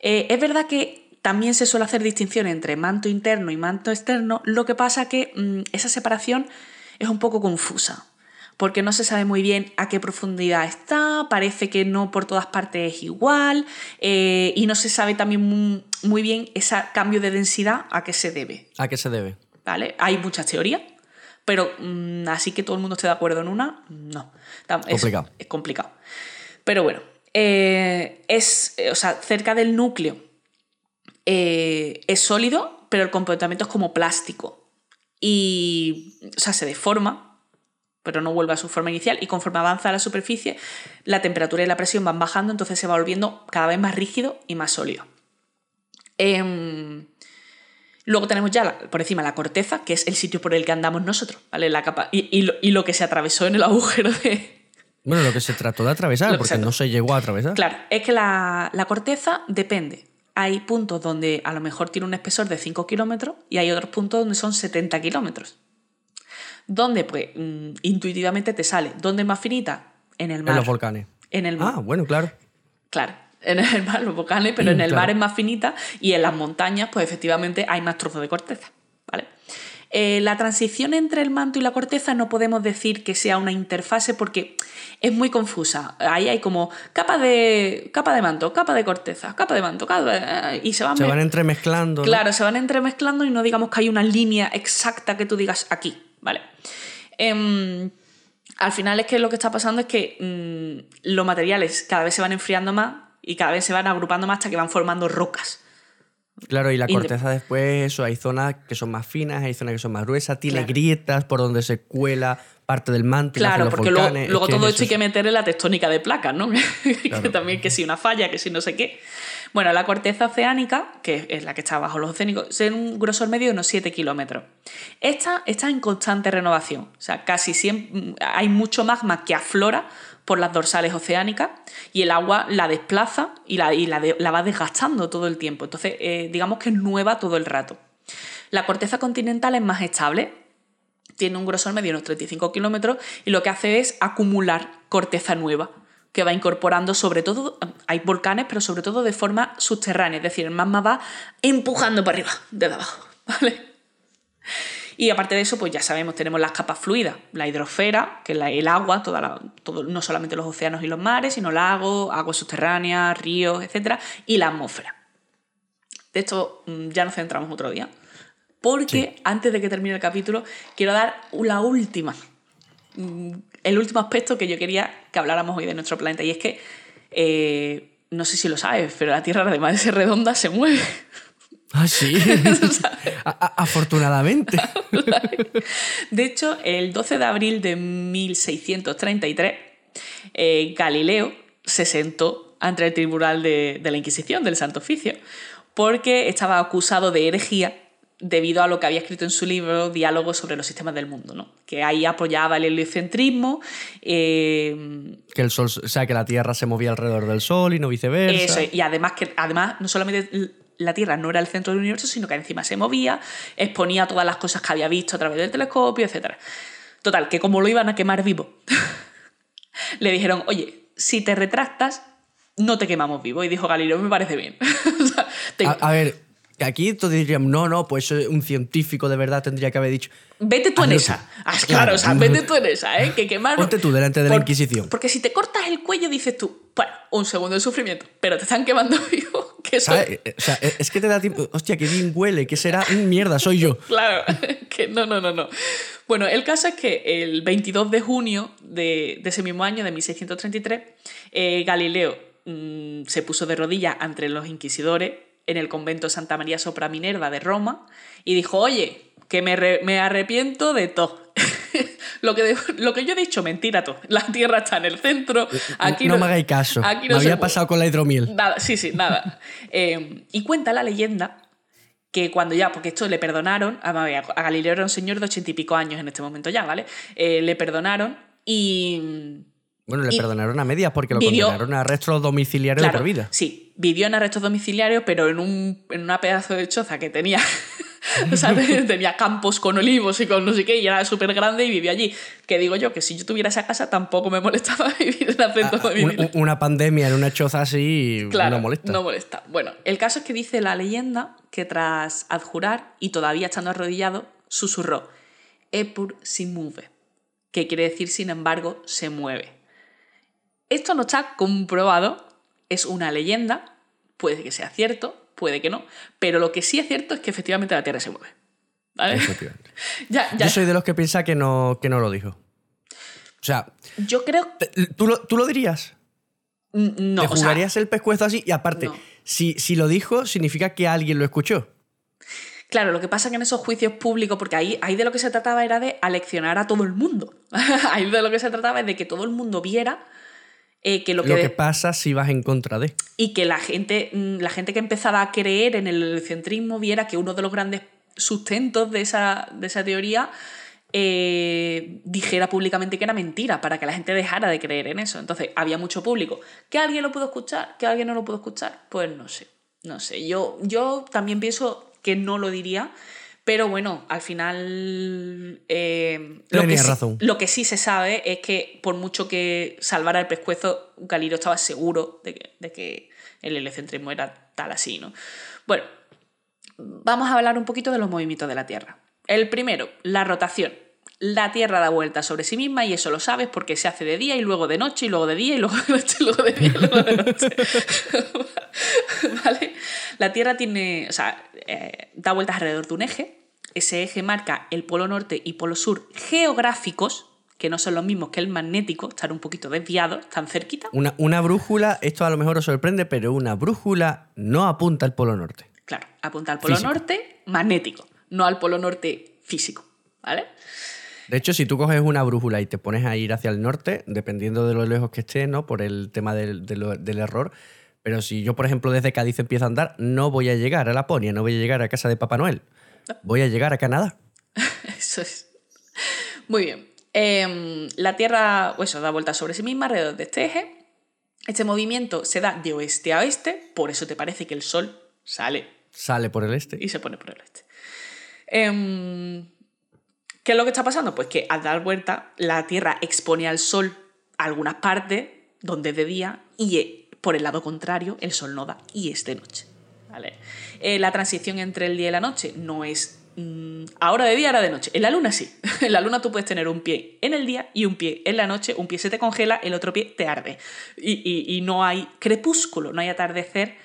Eh, es verdad que también se suele hacer distinción entre manto interno y manto externo, lo que pasa que mm, esa separación es un poco confusa, porque no se sabe muy bien a qué profundidad está, parece que no por todas partes es igual, eh, y no se sabe también muy, muy bien ese cambio de densidad a qué se debe. ¿A qué se debe? ¿vale? Hay muchas teorías, pero mm, así que todo el mundo esté de acuerdo en una, no. Es- Complicado. Es, complicado. Pero bueno, eh, es, eh, o sea, cerca del núcleo eh, es sólido, pero el comportamiento es como plástico. Y, o sea, se deforma, pero no vuelve a su forma inicial. Y conforme avanza a la superficie, la temperatura y la presión van bajando, entonces se va volviendo cada vez más rígido y más sólido. Em, Luego tenemos ya la- por encima la corteza, que es el sitio por el que andamos nosotros, ¿vale? La capa, y, y lo, y lo que se atravesó en el agujero de... Bueno, lo que se trató de atravesar, porque no se llegó a atravesar. Claro, es que la, la corteza depende. Hay puntos donde a lo mejor tiene un espesor de 5 kilómetros y hay otros puntos donde son 70 kilómetros. ¿Dónde? Pues mm, intuitivamente te sale. ¿Dónde es más finita? En el mar. En los volcanes. En el mar. Ah, bueno, claro. Claro, en el mar, los volcanes, pero en el claro. mar es más finita y en las montañas, pues efectivamente hay más trozos de corteza. ¿vale? Eh, la transición entre el manto y la corteza no podemos decir que sea una interfase porque es muy confusa. Ahí hay como capa de, capa de manto, capa de corteza, capa de manto, capa de- y se van, Se van entremezclando. ¿no? Claro, se van entremezclando y no digamos que hay una línea exacta que tú digas aquí, ¿vale? Em, al final es que lo que está pasando es que mm, los materiales cada vez se van enfriando más y cada vez se van agrupando más hasta que van formando rocas. Claro, y la Inde- corteza después, eso, hay zonas que son más finas, hay zonas que son más gruesas, tiene Claro. grietas por donde se cuela parte del manto. Claro, los porque luego, volcanes. Todo esto hay que meterle la tectónica de placas, ¿no? que también que si una falla, que si no sé qué. Bueno, la corteza oceánica, que es la que está bajo los oceánicos, es un grosor medio de unos 7 kilómetros. Esta está en constante renovación. O sea, casi siempre hay mucho magma que aflora por las dorsales oceánicas y el agua la desplaza y la, y la, la va desgastando todo el tiempo. Entonces, eh, digamos que es nueva todo el rato. La corteza continental es más estable, tiene un grosor medio de unos 35 kilómetros y lo que hace es acumular corteza nueva que va incorporando sobre todo, hay volcanes, pero sobre todo de forma subterránea, es decir, el magma va empujando para arriba, desde abajo, ¿vale? Y aparte de eso, pues ya sabemos, tenemos las capas fluidas, la hidrosfera, que es el agua, toda la- todo, no solamente los océanos y los mares, sino lagos, aguas subterráneas, ríos, etc. Y la atmósfera. De esto mm, ya nos centramos otro día. Porque antes de que termine el capítulo, quiero dar la última, mm, el último aspecto que yo quería que habláramos hoy de nuestro planeta. Y es que, eh, no sé si lo sabes, pero la Tierra, además de ser redonda, se mueve. Ah, sí. Afortunadamente. De hecho, el 12 de abril de 1633, eh, Galileo se sentó ante el tribunal de, de la Inquisición, del Santo Oficio, porque estaba acusado de herejía debido a lo que había escrito en su libro Diálogo sobre los sistemas del mundo, ¿no? que ahí apoyaba el heliocentrismo, eh, Que el sol, o sea, que la Tierra se movía alrededor del Sol y no viceversa. Eso, y además que además no solamente la Tierra no era el centro del universo, sino que encima se movía, exponía todas las cosas que había visto a través del telescopio, etc. Total, que como lo iban a quemar vivo, le dijeron, oye, si te retractas, no te quemamos vivo. Y dijo Galileo, me parece bien. A, ver, aquí todos dirían, no, no, pues eso un científico de verdad tendría que haber dicho. Vete tú en esa. Ah, claro, o sea, vete tú en esa, ¿eh? Que quemar. Ponte tú delante de la Inquisición. Porque si te cortas el cuello, dices tú, bueno, un segundo de sufrimiento, pero te están quemando vivo. Que eso ¿sabes? O sea, es que te da tiempo. Hostia, qué bien huele, ¿qué será? Mm, Mierda, soy yo. Claro, que no, no, no, no. Bueno, el caso es que el 22 de junio de, de ese mismo año, de 1633, eh, Galileo mm, se puso de rodillas ante los inquisidores en el convento Santa María Sopra Minerva de Roma y dijo, oye, que me, re- me arrepiento de todo. lo, que lo que yo he dicho, mentira todo. La Tierra está en el centro. Aquí no, me hagáis caso. aquí no me había pasado con la hidromiel. Nada, sí, sí, nada. Eh, y cuenta la leyenda que cuando ya, porque esto le perdonaron, a, a Galileo era un señor de ochenta y pico años en este momento ya, ¿vale? Eh, le perdonaron y... Bueno, le Y- perdonaron a medias porque lo vivió- condenaron a arresto domiciliario Claro, de por vida. sí, vivió en arrestos domiciliarios, pero en, un, en una pedazo de choza que tenía... o sea, tenía campos con olivos y con no sé qué, y era súper grande y vivía allí. Que digo yo, que si yo tuviera esa casa tampoco me molestaba vivir en arrestos Ah, un- domiciliarios. un- una pandemia en una choza así Claro, no molesta. No molesta. Bueno, el caso es que dice la leyenda que tras adjurar y todavía estando arrodillado, susurró: Epur si mueve, que quiere decir, sin embargo, se mueve. Esto no está comprobado, es una leyenda, puede que sea cierto, puede que no, pero lo que sí es cierto es que efectivamente la Tierra se mueve. ¿Vale? Efectivamente. Ya, ya. Yo soy de los que piensa que no, que no lo dijo. O sea, Yo creo. ¿tú lo, tú lo dirías? n- No, ¿Te o sea, jugarías el pescuezo así? Y aparte, no. si, si lo dijo, significa que alguien lo escuchó. Claro, lo que pasa es que en esos juicios públicos, porque ahí, ahí de lo que se trataba era de aleccionar a todo el mundo. ahí de lo que se trataba es de que todo el mundo viera eh, que lo Lo que, que pasa si vas en contra de. y que la gente, mm, la gente que empezaba a creer en el heliocentrismo viera que uno de los grandes sustentos de esa, de esa teoría eh, dijera públicamente que era mentira, para que la gente dejara de creer en eso. Entonces, había mucho público. ¿Que alguien lo pudo escuchar? ¿Que alguien no lo pudo escuchar? Pues no sé. No sé. Yo, yo también pienso que no lo diría. Pero bueno, al final. eh, lo, que sí, razón. lo que sí se sabe es que, por mucho que salvara el pescuezo, Galileo estaba seguro de que, de que el heliocentrismo era tal así, ¿no? Bueno, vamos a hablar un poquito de los movimientos de la Tierra. El primero, la rotación. La Tierra da vueltas sobre sí misma y eso lo sabes porque se hace de día y luego de noche y luego de día y luego de noche y luego de día y luego de noche. ¿Vale? La Tierra tiene, o sea, eh, da vueltas alrededor de un eje. Ese eje marca el polo norte y polo sur geográficos, que no son los mismos que el magnético, están un poquito desviados, están cerquita. Una, una brújula, esto a lo mejor os sorprende, pero una brújula no apunta al polo norte. Claro, apunta al polo Físico. norte magnético, no al polo norte físico. ¿Vale? De hecho, si tú coges una brújula y te pones a ir hacia el norte, dependiendo de lo lejos que estés, ¿no? Por el tema del, de lo- del error. Pero si yo, por ejemplo, desde Cádiz empiezo a andar, no voy a llegar a Laponia, no voy a llegar a casa de Papá Noel. Voy a llegar a Canadá. Eso es. Muy bien. Em, la Tierra, pues, eso, da vueltas sobre sí misma alrededor de este eje. Este movimiento se da de oeste a oeste, por eso te parece que el Sol sale Sale por el este. y se pone por el este. Em, ¿Qué es lo que está pasando? Pues que al dar vuelta, la Tierra expone al Sol a algunas partes donde es de día y eh, por el lado contrario el Sol no da y es de noche. Eh, la transición entre el día y la noche no es mm, ahora de día, ahora de noche. En la luna sí. En la luna tú puedes tener un pie en el día y un pie en la noche. Un pie se te congela, el otro pie te arde. Y, y- no hay crepúsculo, no hay atardecer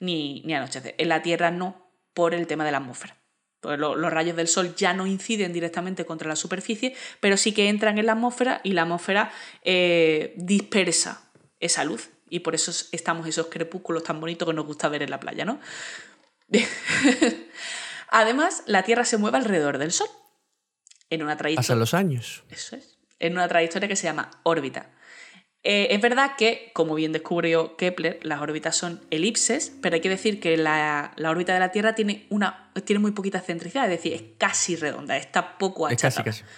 ni, ni anochecer. En la Tierra no, por el tema de la atmósfera. Pues lo- los rayos del sol ya no inciden directamente contra la superficie, pero sí que entran en la atmósfera y la atmósfera eh, dispersa esa luz. Y por eso estamos esos crepúsculos tan bonitos que nos gusta ver en la playa, ¿no? Además, la Tierra se mueve alrededor del Sol. En una trayectoria. Pasan los años. Eso es. En una trayectoria que se llama órbita. Eh, es verdad que, como bien descubrió Kepler, las órbitas son elipses, pero hay que decir que la, la órbita de la Tierra tiene, una, tiene muy poquita centricidad, es decir, es casi redonda, está poco Es achatada. casi, casi.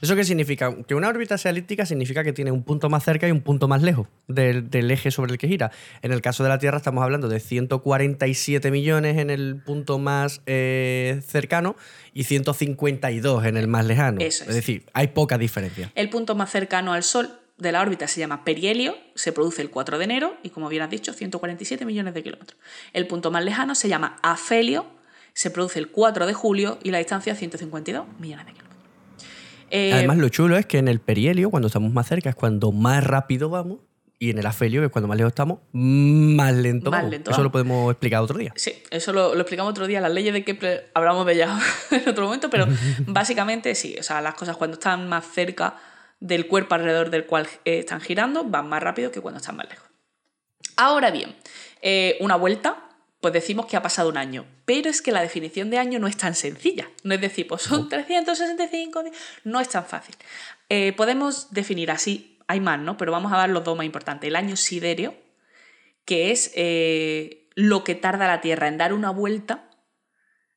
¿Eso qué significa? Que una órbita sea elíptica significa que tiene un punto más cerca y un punto más lejos del, del eje sobre el que gira. En el caso de la Tierra estamos hablando de 147 millones en el punto más eh, cercano y 152 en el más lejano. Eso es. decir, hay poca diferencia. El punto más cercano al Sol de la órbita se llama perihelio, se produce el 4 de enero y, como bien has dicho, 147 millones de kilómetros. El punto más lejano se llama afelio, se produce el 4 de julio y la distancia 152 millones de kilómetros. Eh, Además, lo chulo es que en el perihelio, cuando estamos más cerca, es cuando más rápido vamos. Y en el afelio, que es cuando más lejos estamos, más lento Más vamos. lento Eso vamos. lo podemos explicar otro día. Sí, eso lo, lo explicamos otro día. Las leyes de Kepler hablamos de ellas en otro momento, pero básicamente sí. O sea, las cosas cuando están más cerca del cuerpo alrededor del cual eh, están girando van más rápido que cuando están más lejos. Ahora bien, eh, una vuelta, pues decimos que ha pasado un año. Pero es que la definición de año no es tan sencilla. No es decir, pues son 365 días. No es tan fácil. Eh, podemos definir así, hay más, ¿no? Pero vamos a dar los dos más importantes. El año siderio, que es eh, lo que tarda la Tierra en dar una vuelta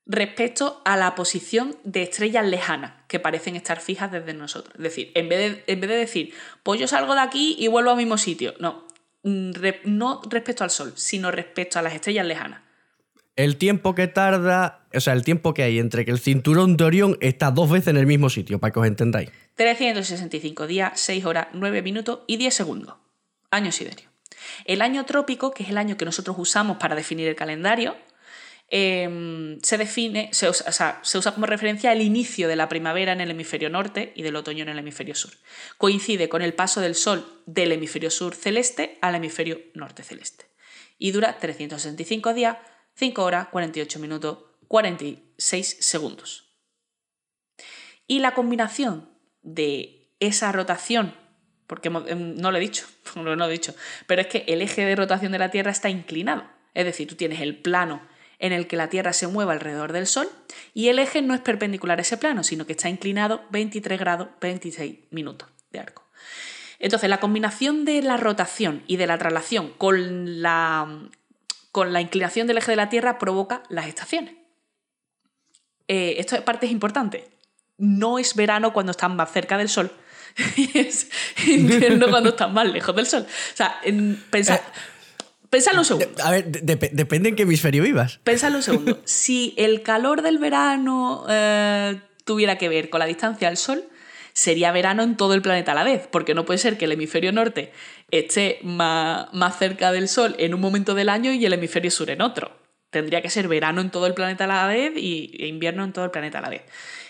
respecto a la posición de estrellas lejanas que parecen estar fijas desde nosotros. Es decir, en vez de, en vez de decir, pues yo salgo de aquí y vuelvo al mismo sitio. No, no respecto al Sol, sino respecto a las estrellas lejanas. El tiempo que tarda, o sea, el tiempo que hay entre que el cinturón de Orión está dos veces en el mismo sitio, para que os entendáis. 365 días, 6 horas, 9 minutos y 10 segundos. Año siderio. El año trópico, que es el año que nosotros usamos para definir el calendario, eh, se define, se usa, o sea, se usa como referencia el inicio de la primavera en el hemisferio norte y del otoño en el hemisferio sur. Coincide con el paso del sol del hemisferio sur celeste al hemisferio norte celeste. Y dura 365 días, 5 horas, 48 minutos, 46 segundos. Y la combinación de esa rotación, porque em, no lo he dicho, no lo he dicho, pero es que el eje de rotación de la Tierra está inclinado. Es decir, tú tienes el plano en el que la Tierra se mueve alrededor del Sol y el eje no es perpendicular a ese plano, sino que está inclinado 23 grados 26 minutos de arco. Entonces, la combinación de la rotación y de la traslación con la, con la inclinación del eje de la Tierra provoca las estaciones. Eh, esto es parte importante. No es verano cuando están más cerca del sol. es invierno cuando están más lejos del sol. O sea, en- pensa- Eh, pensadlo un segundo. A ver, de- dep- depende en qué hemisferio vivas. Pensadlo un segundo. Si el calor del verano eh, tuviera que ver con la distancia al Sol, sería verano en todo el planeta a la vez, porque no puede ser que el hemisferio norte esté más, más cerca del Sol en un momento del año y el hemisferio sur en otro. Tendría que ser verano en todo el planeta a la vez y e invierno en todo el planeta a la vez.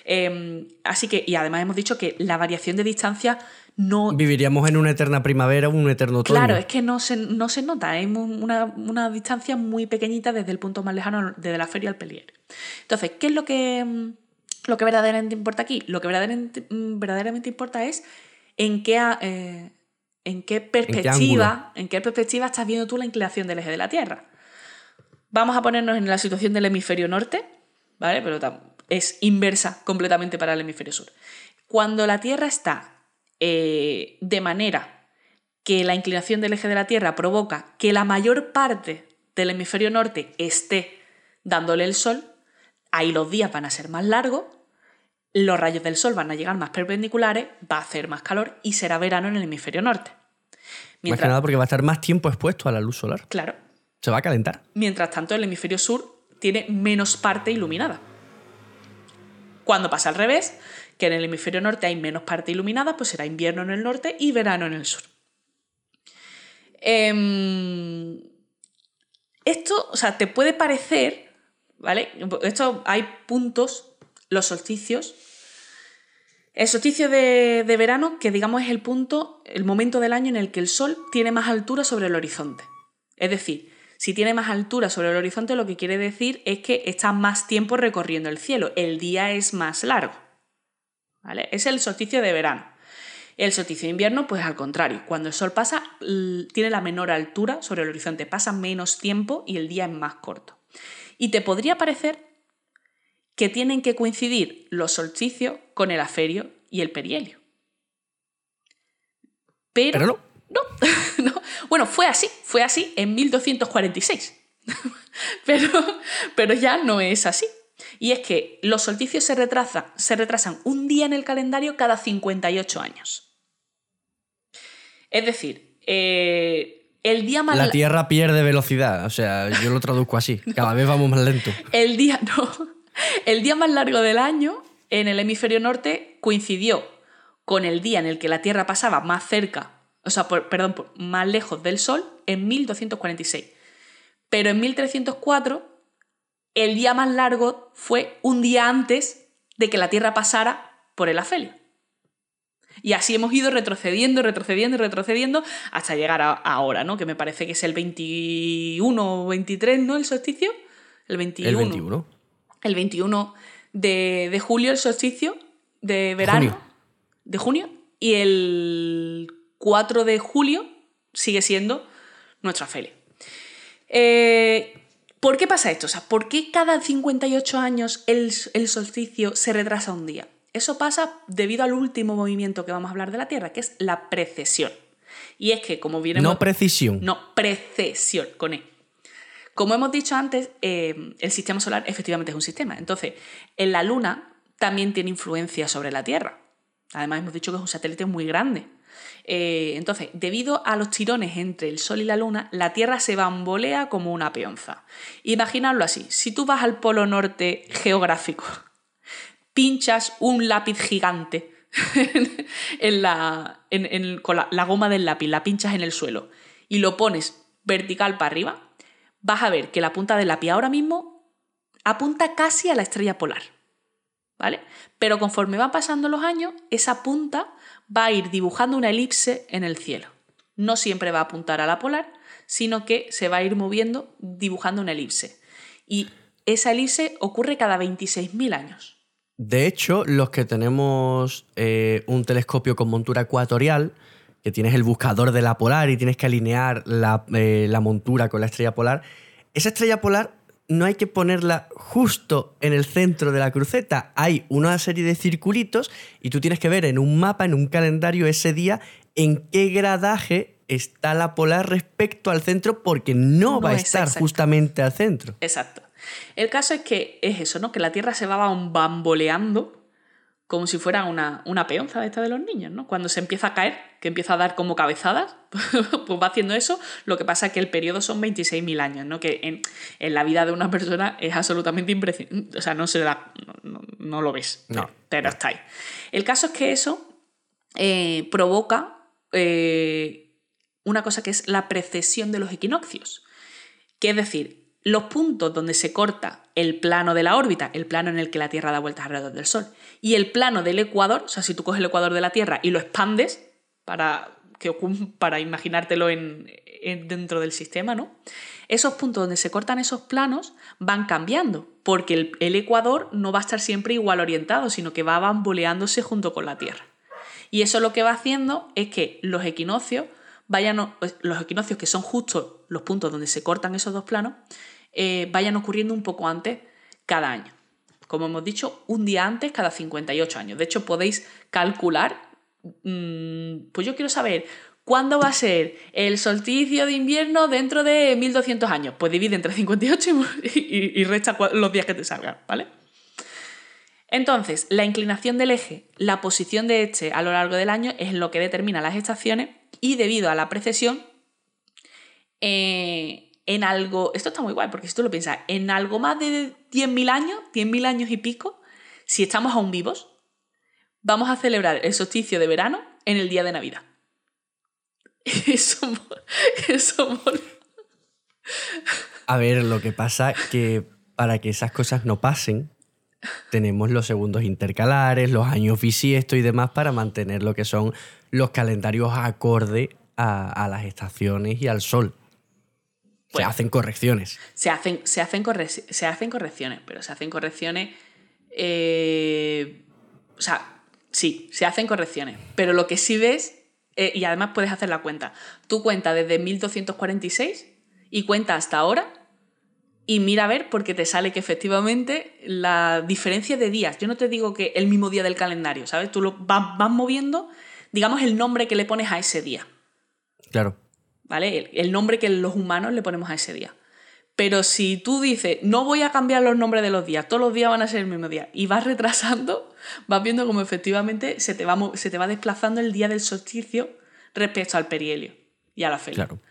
Eh, así que, y además hemos dicho que la variación de distancia no, Viviríamos en una eterna primavera o un eterno otoño. Claro, es que no se, no se nota, es una, una distancia muy pequeñita desde el punto más lejano, desde la feria al pelier. Entonces, ¿qué es lo que, mm, lo que verdaderamente importa aquí? Lo que verdaderamente, mm, verdaderamente importa es en qué, a- eh, en qué perspectiva, en qué perspectiva estás viendo tú la inclinación del eje de la Tierra. Vamos a ponernos en la situación del hemisferio norte, ¿vale? Pero es inversa completamente para el hemisferio sur. Cuando la Tierra está eh, de manera que la inclinación del eje de la Tierra provoca que la mayor parte del hemisferio norte esté dándole el sol, ahí los días van a ser más largos, los rayos del sol van a llegar más perpendiculares, va a hacer más calor y será verano en el hemisferio norte. Más que nada porque va a estar más tiempo expuesto a la luz solar. claro, Se va a calentar. Mientras tanto, el hemisferio sur tiene menos parte iluminada. Cuando pasa al revés, que en el hemisferio norte hay menos parte iluminada, pues será invierno en el norte y verano en el sur. Em, esto, o sea, te puede parecer, ¿vale? Esto hay puntos, los solsticios. El solsticio de, de verano, que digamos es el punto, el momento del año en el que el sol tiene más altura sobre el horizonte. Es decir, si tiene más altura sobre el horizonte, lo que quiere decir es que está más tiempo recorriendo el cielo. El día es más largo. ¿Vale? Es el solsticio de verano. El solsticio de invierno, pues al contrario. Cuando el sol pasa, tiene la menor altura sobre el horizonte, pasa menos tiempo y el día es más corto. Y te podría parecer que tienen que coincidir los solsticios con el aferio y el perihelio. Pero, Pero no, no. Bueno, fue así, fue así en 1246. pero, pero ya no es así. Y es que los solsticios se retrasan, se retrasan un día en el calendario cada 58 años. Es decir, eh, el día más La la- Tierra pierde velocidad. O sea, yo lo traduzco así. Cada vez vamos más lento. El día, no, el día más largo del año en el hemisferio norte coincidió con el día en el que la Tierra pasaba más cerca, o sea, por- perdón, por- más lejos del Sol en 1246. Pero en 1304 el día más largo fue un día antes de que la Tierra pasara por el afelio. Y así hemos ido retrocediendo, retrocediendo, retrocediendo hasta llegar a, ahora, ¿no? Que me parece que es el 21 o 23, ¿no? El solsticio. El 21. El 21. El 21 de, de julio, el solsticio de verano. Junio. De junio. Y el 4 de julio sigue siendo nuestra feria. Eh, ¿Por qué pasa esto? O sea, ¿por qué cada 58 años el, el solsticio se retrasa un día? Eso pasa debido al último movimiento que vamos a hablar de la Tierra, que es la precesión. Y es que, como bien No precisión. no, precesión, con E. Como hemos dicho antes, eh, el sistema solar efectivamente es un sistema. Entonces, en la Luna también tiene influencia sobre la Tierra. Además, hemos dicho que es un satélite muy grande. Eh, entonces, debido a los tirones entre el Sol y la Luna, la Tierra se bambolea como una peonza. Imaginadlo así: si tú vas al polo norte geográfico, pinchas un lápiz gigante en la, en- con la goma del lápiz, la pinchas en el suelo y lo pones vertical para arriba, vas a ver que la punta del lápiz ahora mismo apunta casi a la estrella polar. ¿Vale? Pero conforme van pasando los años, esa punta va a ir dibujando una elipse en el cielo. No siempre va a apuntar a la polar, sino que se va a ir moviendo dibujando una elipse. Y esa elipse ocurre cada 26.000 años. De hecho, los que tenemos eh, un telescopio con montura ecuatorial, que tienes el buscador de la polar y tienes que alinear la, eh, la montura con la estrella polar, esa estrella polar no hay que ponerla justo en el centro de la cruceta. Hay una serie de circulitos y tú tienes que ver en un mapa, en un calendario ese día, en qué gradaje está la polar respecto al centro, porque no, No va a es estar exacto. justamente al centro. Exacto. El caso es que es eso, ¿no? Que la Tierra se va bamboleando como si fuera una, una peonza de esta de los niños, ¿no? Cuando se empieza a caer, que empieza a dar como cabezadas, pues va haciendo eso. Lo que pasa es que el periodo son 26.000 años, ¿no? Que en, en la vida de una persona es absolutamente impresionante. O sea, no se da, no, no- no lo ves. No. Pero está ahí. El caso es que eso eh, provoca eh, una cosa que es la precesión de los equinoccios. Que es decir, los puntos donde se corta el plano de la órbita, el plano en el que la Tierra da vueltas alrededor del Sol, y el plano del ecuador, o sea, si tú coges el ecuador de la Tierra y lo expandes para, que, para imaginártelo en, en- dentro del sistema, ¿no? Esos puntos donde se cortan esos planos van cambiando, porque el, el ecuador no va a estar siempre igual orientado, sino que va bamboleándose junto con la Tierra. Y eso lo que va haciendo es que los equinoccios vayan, los equinoccios que son justo los puntos donde se cortan esos dos planos, eh, vayan ocurriendo un poco antes cada año. Como hemos dicho, un día antes cada 58 años. De hecho, podéis calcular, mm, pues yo quiero saber cuándo va a ser el solsticio de invierno dentro de 1200 años. Pues divide entre 58 y, y- y resta los días que te salgan, ¿vale? Entonces, la inclinación del eje, la posición de este a lo largo del año es lo que determina las estaciones y debido a la precesión, eh, en algo, esto está muy guay porque si tú lo piensas, en algo más de 10.000 años, 10.000 años y pico, si estamos aún vivos, vamos a celebrar el solsticio de verano en el día de Navidad. Eso, eso. A ver, lo que pasa que para que esas cosas no pasen, tenemos los segundos intercalares, los años bisiestos y demás para mantener lo que son los calendarios acorde a las estaciones y al sol. Se hacen correcciones. Se hacen, se hacen, corre- se hacen correcciones, pero se hacen correcciones. eh, o sea, sí, se hacen correcciones. Pero lo que sí ves, eh, y además puedes hacer la cuenta. Tú cuentas desde 1246 y cuenta hasta ahora, y mira a ver porque te sale que efectivamente la diferencia de días, yo no te digo que el mismo día del calendario, ¿sabes? Tú lo vas, vas moviendo, digamos, el nombre que le pones a ese día. Claro. ¿Vale? El, el nombre que los humanos le ponemos a ese día. Pero si tú dices, no voy a cambiar los nombres de los días, todos los días van a ser el mismo día, y vas retrasando, vas viendo cómo efectivamente se te va, se te va desplazando el día del solsticio respecto al perihelio y a la feria. Claro.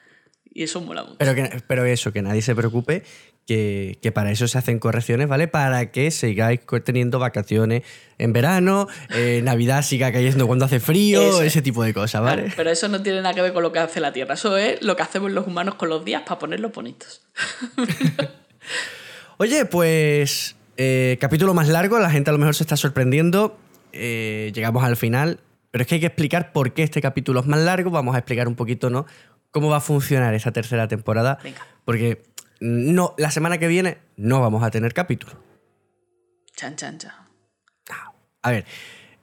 Y eso mola mucho. Pero, que, pero eso, que nadie se preocupe, que, que para eso se hacen correcciones, ¿vale? Para que sigáis teniendo vacaciones en verano, eh, Navidad siga cayendo cuando hace frío, Eso ese tipo de cosas, ¿vale? Claro, pero eso no tiene nada que ver con lo que hace la Tierra. Eso es lo que hacemos los humanos con los días para ponerlos bonitos. Oye, pues eh, capítulo más largo, la gente a lo mejor se está sorprendiendo, eh, llegamos al final, pero es que hay que explicar por qué este capítulo es más largo, vamos a explicar un poquito, ¿no? Cómo va a funcionar esta tercera temporada, Venga. porque no, la semana que viene no vamos a tener capítulo. Chan, chan, chan. A ver,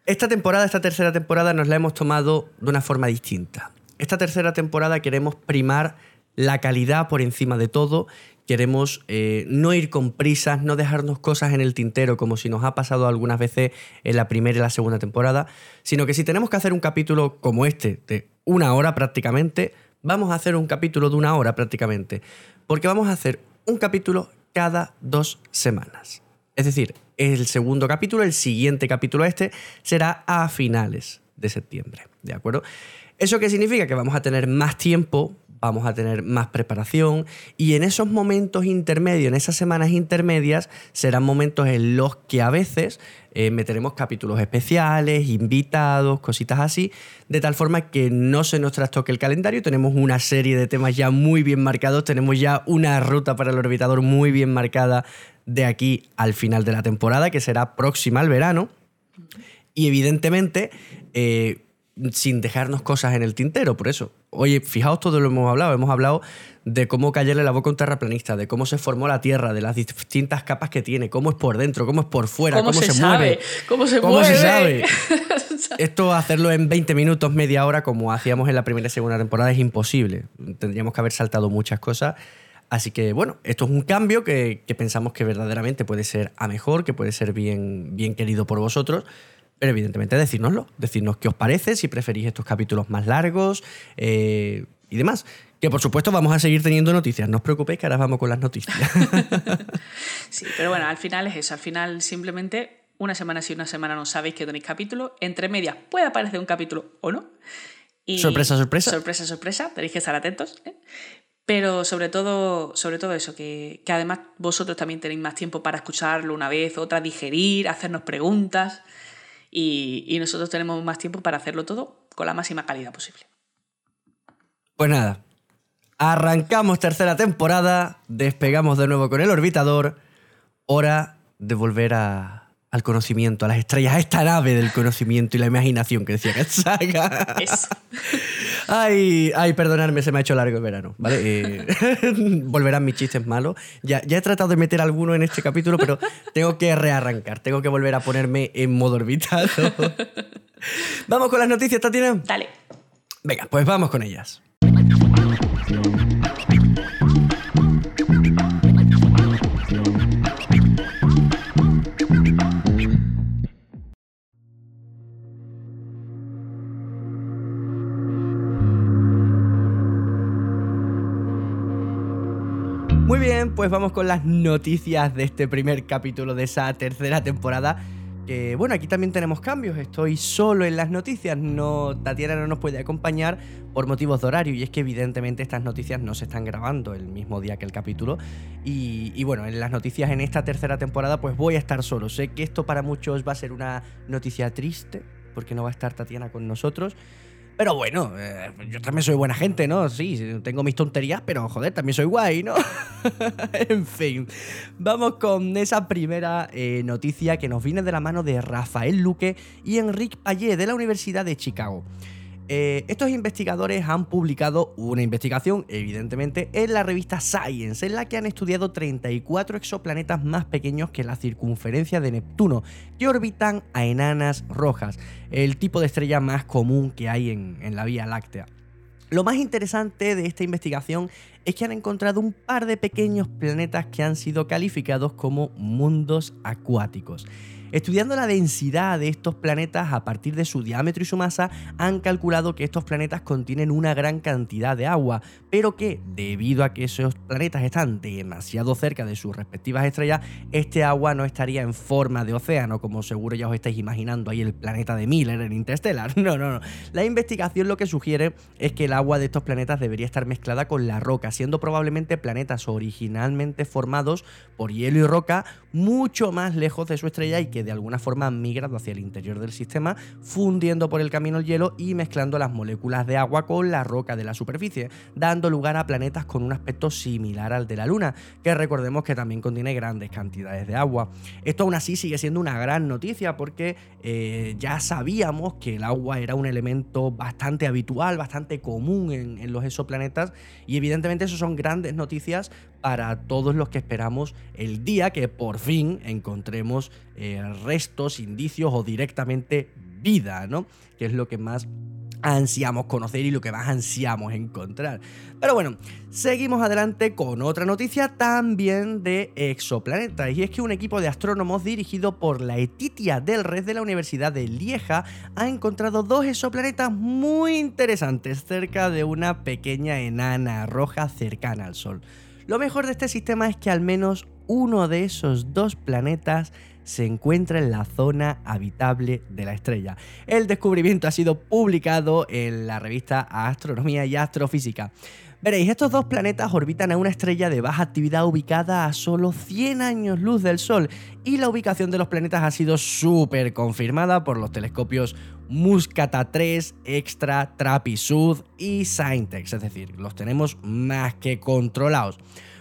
esta temporada, esta tercera temporada nos la hemos tomado de una forma distinta. Esta tercera temporada queremos primar la calidad por encima de todo, queremos eh, no ir con prisas, no dejarnos cosas en el tintero como si nos ha pasado algunas veces en la primera y la segunda temporada, sino que si tenemos que hacer un capítulo como este, de una hora prácticamente, vamos a hacer un capítulo de una hora prácticamente, porque vamos a hacer un capítulo cada dos semanas. Es decir, el segundo capítulo, el siguiente capítulo este, será a finales de septiembre. ¿De acuerdo? ¿Eso qué significa? Que vamos a tener más tiempo, vamos a tener más preparación y en esos momentos intermedios, en esas semanas intermedias, serán momentos en los que a veces eh, meteremos capítulos especiales, invitados, cositas así, de tal forma que no se nos trastoque el calendario. Tenemos una serie de temas ya muy bien marcados, tenemos ya una ruta para el orbitador muy bien marcada de aquí al final de la temporada, que será próxima al verano. Y evidentemente, eh, sin dejarnos cosas en el tintero, por eso. Oye, fijaos todo lo hemos hablado. Hemos hablado de cómo callarle la boca a un terraplanista, de cómo se formó la Tierra, de las distintas capas que tiene, cómo es por dentro, cómo es por fuera, ¿Cómo, cómo, se, se, mueve. ¿Cómo se ¿Cómo mueve? se sabe? Esto hacerlo en 20 minutos, media hora, como hacíamos en la primera y segunda temporada, es imposible. Tendríamos que haber saltado muchas cosas. Así que bueno, esto es un cambio que, que pensamos que verdaderamente puede ser a mejor, que puede ser bien, bien querido por vosotros. Pero evidentemente decírnoslo, decirnos qué os parece, si preferís estos capítulos más largos eh, y demás. Que por supuesto vamos a seguir teniendo noticias, no os preocupéis que ahora vamos con las noticias. Sí, pero bueno, al final es eso. Al final simplemente una semana sí, una semana no sabéis que tenéis capítulo. Entre medias puede aparecer un capítulo o no. Y Sorpresa, sorpresa. Sorpresa, sorpresa. Tenéis que estar atentos. ¿eh? Pero sobre todo, sobre todo eso, que, que además vosotros también tenéis más tiempo para escucharlo una vez, otra, digerir, hacernos preguntas. Y, nosotros tenemos más tiempo para hacerlo todo con la máxima calidad posible. Pues nada, arrancamos tercera temporada, despegamos de nuevo con el orbitador, hora de volver a- al conocimiento, a las estrellas, a esta nave del conocimiento y la imaginación que decía Katsaga. Eso. Ay, ay, perdonadme, se me ha hecho largo el verano, ¿vale? Eh, volverán mis chistes malos. Ya, ya he tratado de meter alguno en este capítulo, pero tengo que rearrancar, tengo que volver a ponerme en modo orbitado. Vamos con las noticias, Tatiana. Dale. Venga, pues vamos con ellas. Pues vamos con las noticias de este primer capítulo de esa tercera temporada. Que bueno, aquí también tenemos cambios. Estoy solo en las noticias. No, Tatiana no nos puede acompañar por motivos de horario. Y es que evidentemente estas noticias no se están grabando el mismo día que el capítulo. Y, y bueno, en las noticias en esta tercera temporada, pues voy a estar solo. Sé que esto para muchos va a ser una noticia triste, porque no va a estar Tatiana con nosotros. Pero bueno, eh, yo también soy buena gente, ¿no? Sí, tengo mis tonterías, pero joder, también soy guay, ¿no? en fin, vamos con esa primera eh, noticia que nos viene de la mano de Rafael Luque y Enrique Payet de la Universidad de Chicago. Eh, estos investigadores han publicado una investigación, evidentemente, en la revista Science, en la que han estudiado 34 exoplanetas más pequeños que la circunferencia de Neptuno, que orbitan a enanas rojas, el tipo de estrella más común que hay en, en la Vía Láctea. Lo más interesante de esta investigación es que han encontrado un par de pequeños planetas que han sido calificados como mundos acuáticos. Estudiando la densidad de estos planetas a partir de su diámetro y su masa, han calculado que estos planetas contienen una gran cantidad de agua, pero que debido a que esos planetas están demasiado cerca de sus respectivas estrellas, este agua no estaría en forma de océano, como seguro ya os estáis imaginando ahí el planeta de Miller en Interstellar. No, no, no. La investigación lo que sugiere es que el agua de estos planetas debería estar mezclada con la roca, siendo probablemente planetas originalmente formados por hielo y roca mucho más lejos de su estrella y que de alguna forma han migrado hacia el interior del sistema, fundiendo por el camino el hielo y mezclando las moléculas de agua con la roca de la superficie, dando lugar a planetas con un aspecto similar al de la Luna, que recordemos que también contiene grandes cantidades de agua. Esto aún así sigue siendo una gran noticia porque eh, ya sabíamos que el agua era un elemento bastante habitual, bastante común en, en los exoplanetas y evidentemente eso son grandes noticias para todos los que esperamos el día que por fin encontremos eh, restos, indicios o directamente vida, ¿no? Que es lo que más ansiamos conocer y lo que más ansiamos encontrar. Pero bueno, seguimos adelante con otra noticia también de exoplanetas. Y es que un equipo de astrónomos dirigido por la Etitia del Red de la Universidad de Lieja ha encontrado dos exoplanetas muy interesantes cerca de una pequeña enana roja cercana al Sol. Lo mejor de este sistema es que al menos uno de esos dos planetas se encuentra en la zona habitable de la estrella. El descubrimiento ha sido publicado en la revista Astronomía y Astrofísica. Veréis, estos dos planetas orbitan a una estrella de baja actividad ubicada a solo 100 años luz del Sol y la ubicación de los planetas ha sido súper confirmada por los telescopios Muscata 3, Extra, Trapisud y Saintex, es decir, los tenemos más que controlados.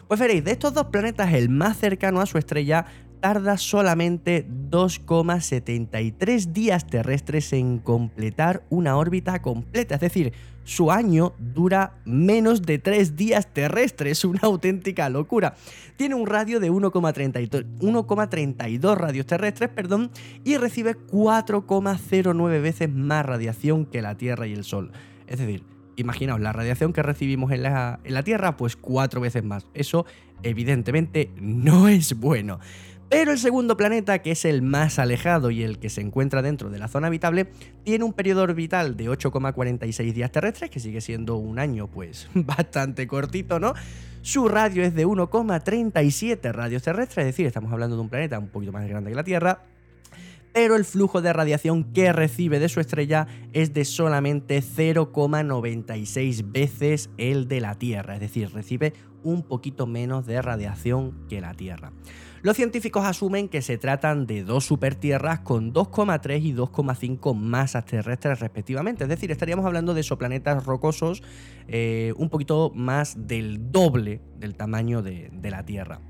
Pues veréis, de estos dos planetas, el más cercano a su estrella tarda solamente 2,73 días terrestres en completar una órbita completa, es decir, su año dura menos de 3 días terrestres, una auténtica locura. Tiene un radio de 1,32 radios terrestres perdón, y recibe 4,09 veces más radiación que la Tierra y el Sol. Es decir, imaginaos la radiación que recibimos en la, en la Tierra, pues cuatro veces más. Eso evidentemente no es bueno. Pero el segundo planeta, que es el más alejado y el que se encuentra dentro de la zona habitable, tiene un periodo orbital de 8,46 días terrestres, que sigue siendo un año pues bastante cortito, ¿no? Su radio es de 1,37 radios terrestres, es decir, estamos hablando de un planeta un poquito más grande que la Tierra, pero el flujo de radiación que recibe de su estrella es de solamente 0,96 veces el de la Tierra, es decir, recibe un poquito menos de radiación que la Tierra. Los científicos asumen que se tratan de dos supertierras con 2,3 y 2,5 masas terrestres respectivamente, es decir, estaríamos hablando de exoplanetas rocosos eh, un poquito más del doble del tamaño de, de la Tierra.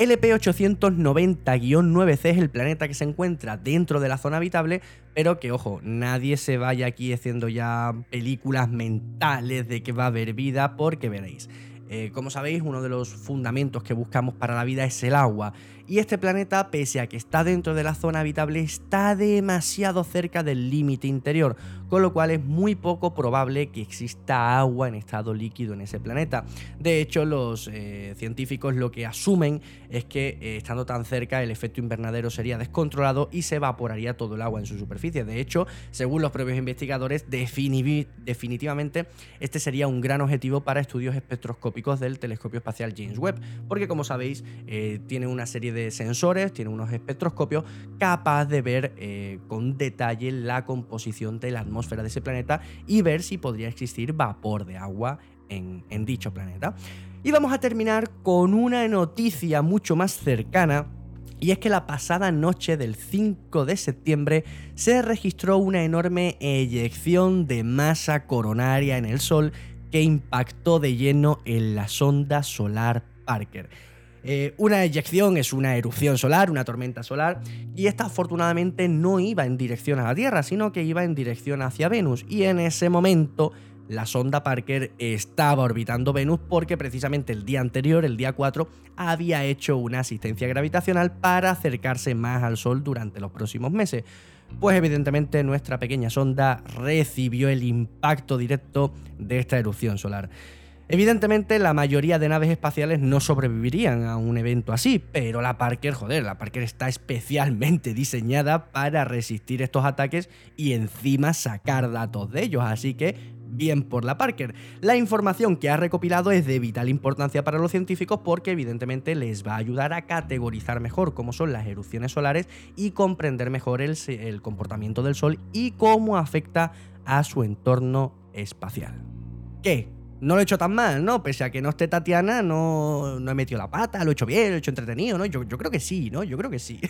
LP890-9C es el planeta que se encuentra dentro de la zona habitable, pero que, ojo, nadie se vaya aquí haciendo ya películas mentales de que va a haber vida, porque veréis. Eh, como sabéis, uno de los fundamentos que buscamos para la vida es el agua, y este planeta, pese a que está dentro de la zona habitable, está demasiado cerca del límite interior, con lo cual es muy poco probable que exista agua en estado líquido en ese planeta. De hecho, los eh, científicos lo que asumen es que eh, estando tan cerca el efecto invernadero sería descontrolado y se evaporaría todo el agua en su superficie. De hecho, según los propios investigadores, definitivamente este sería un gran objetivo para estudios espectroscópicos del telescopio espacial James Webb, porque como sabéis, eh, tiene una serie de sensores, tiene unos espectroscopios capaz de ver con detalle la composición de la atmósfera de ese planeta y ver si podría existir vapor de agua en, en dicho planeta. Y vamos a terminar con una noticia mucho más cercana y es que la pasada noche del 5 de septiembre se registró una enorme eyección de masa coronaria en el Sol que impactó de lleno en la sonda solar Parker. Eh, una eyección es una erupción solar, una tormenta solar, y esta afortunadamente no iba en dirección a la Tierra, sino que iba en dirección hacia Venus. Y en ese momento la sonda Parker estaba orbitando Venus porque precisamente el día anterior, el día 4, había hecho una asistencia gravitacional para acercarse más al Sol durante los próximos meses. Pues evidentemente nuestra pequeña sonda recibió el impacto directo de esta erupción solar. Evidentemente, la mayoría de naves espaciales no sobrevivirían a un evento así, pero la Parker, joder, la Parker está especialmente diseñada para resistir estos ataques y encima sacar datos de ellos, así que bien por la Parker. La información que ha recopilado es de vital importancia para los científicos porque evidentemente les va a ayudar a categorizar mejor cómo son las erupciones solares y comprender mejor el, el comportamiento del Sol y cómo afecta a su entorno espacial. ¿Qué? No lo he hecho tan mal, ¿no? Pese a que no esté Tatiana, no, no he metido la pata, lo he hecho bien, lo he hecho entretenido, ¿no? Yo, yo creo que sí, ¿no? Yo creo que sí.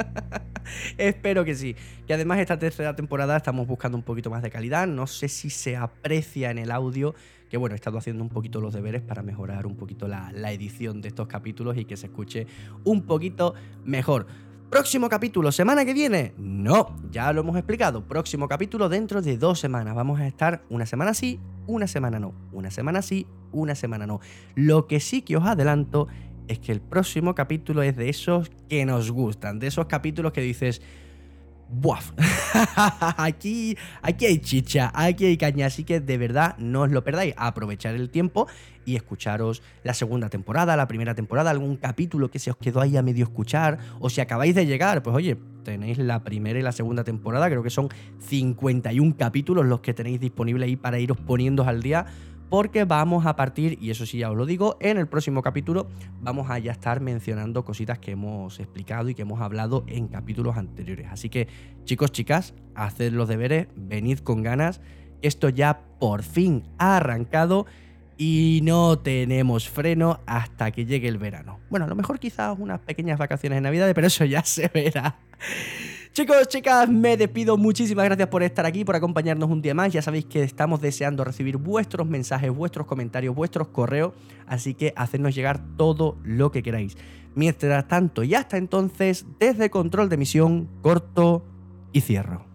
Espero que sí. Que además esta tercera temporada estamos buscando un poquito más de calidad. No sé si se aprecia en el audio, que bueno, he estado haciendo un poquito los deberes para mejorar un poquito la, la edición de estos capítulos y que se escuche un poquito mejor. Próximo capítulo, semana que viene. No, ya lo hemos explicado. Próximo capítulo dentro de dos semanas. Vamos a estar una semana sí, una semana no. Una semana sí, una semana no. Lo que sí que os adelanto es que el próximo capítulo es de esos que nos gustan. De esos capítulos que dices, ¡Buaf! aquí, aquí hay chicha, aquí hay caña, así que de verdad no os lo perdáis. Aprovechar el tiempo y escucharos la segunda temporada, la primera temporada, algún capítulo que se os quedó ahí a medio escuchar, o si acabáis de llegar, pues oye, tenéis la primera y la segunda temporada, creo que son 51 capítulos los que tenéis disponibles ahí para iros poniendo al día porque vamos a partir, y eso sí ya os lo digo, en el próximo capítulo vamos a ya estar mencionando cositas que hemos explicado y que hemos hablado en capítulos anteriores. Así que chicos, chicas, haced los deberes, venid con ganas, esto ya por fin ha arrancado y no tenemos freno hasta que llegue el verano. Bueno, a lo mejor quizás unas pequeñas vacaciones de Navidad, pero eso ya se verá. Chicos, chicas, me despido. Muchísimas gracias por estar aquí, por acompañarnos un día más. Ya sabéis que estamos deseando recibir vuestros mensajes, vuestros comentarios, vuestros correos. Así que hacednos llegar todo lo que queráis. Mientras tanto y hasta entonces, desde control de misión, corto y cierro.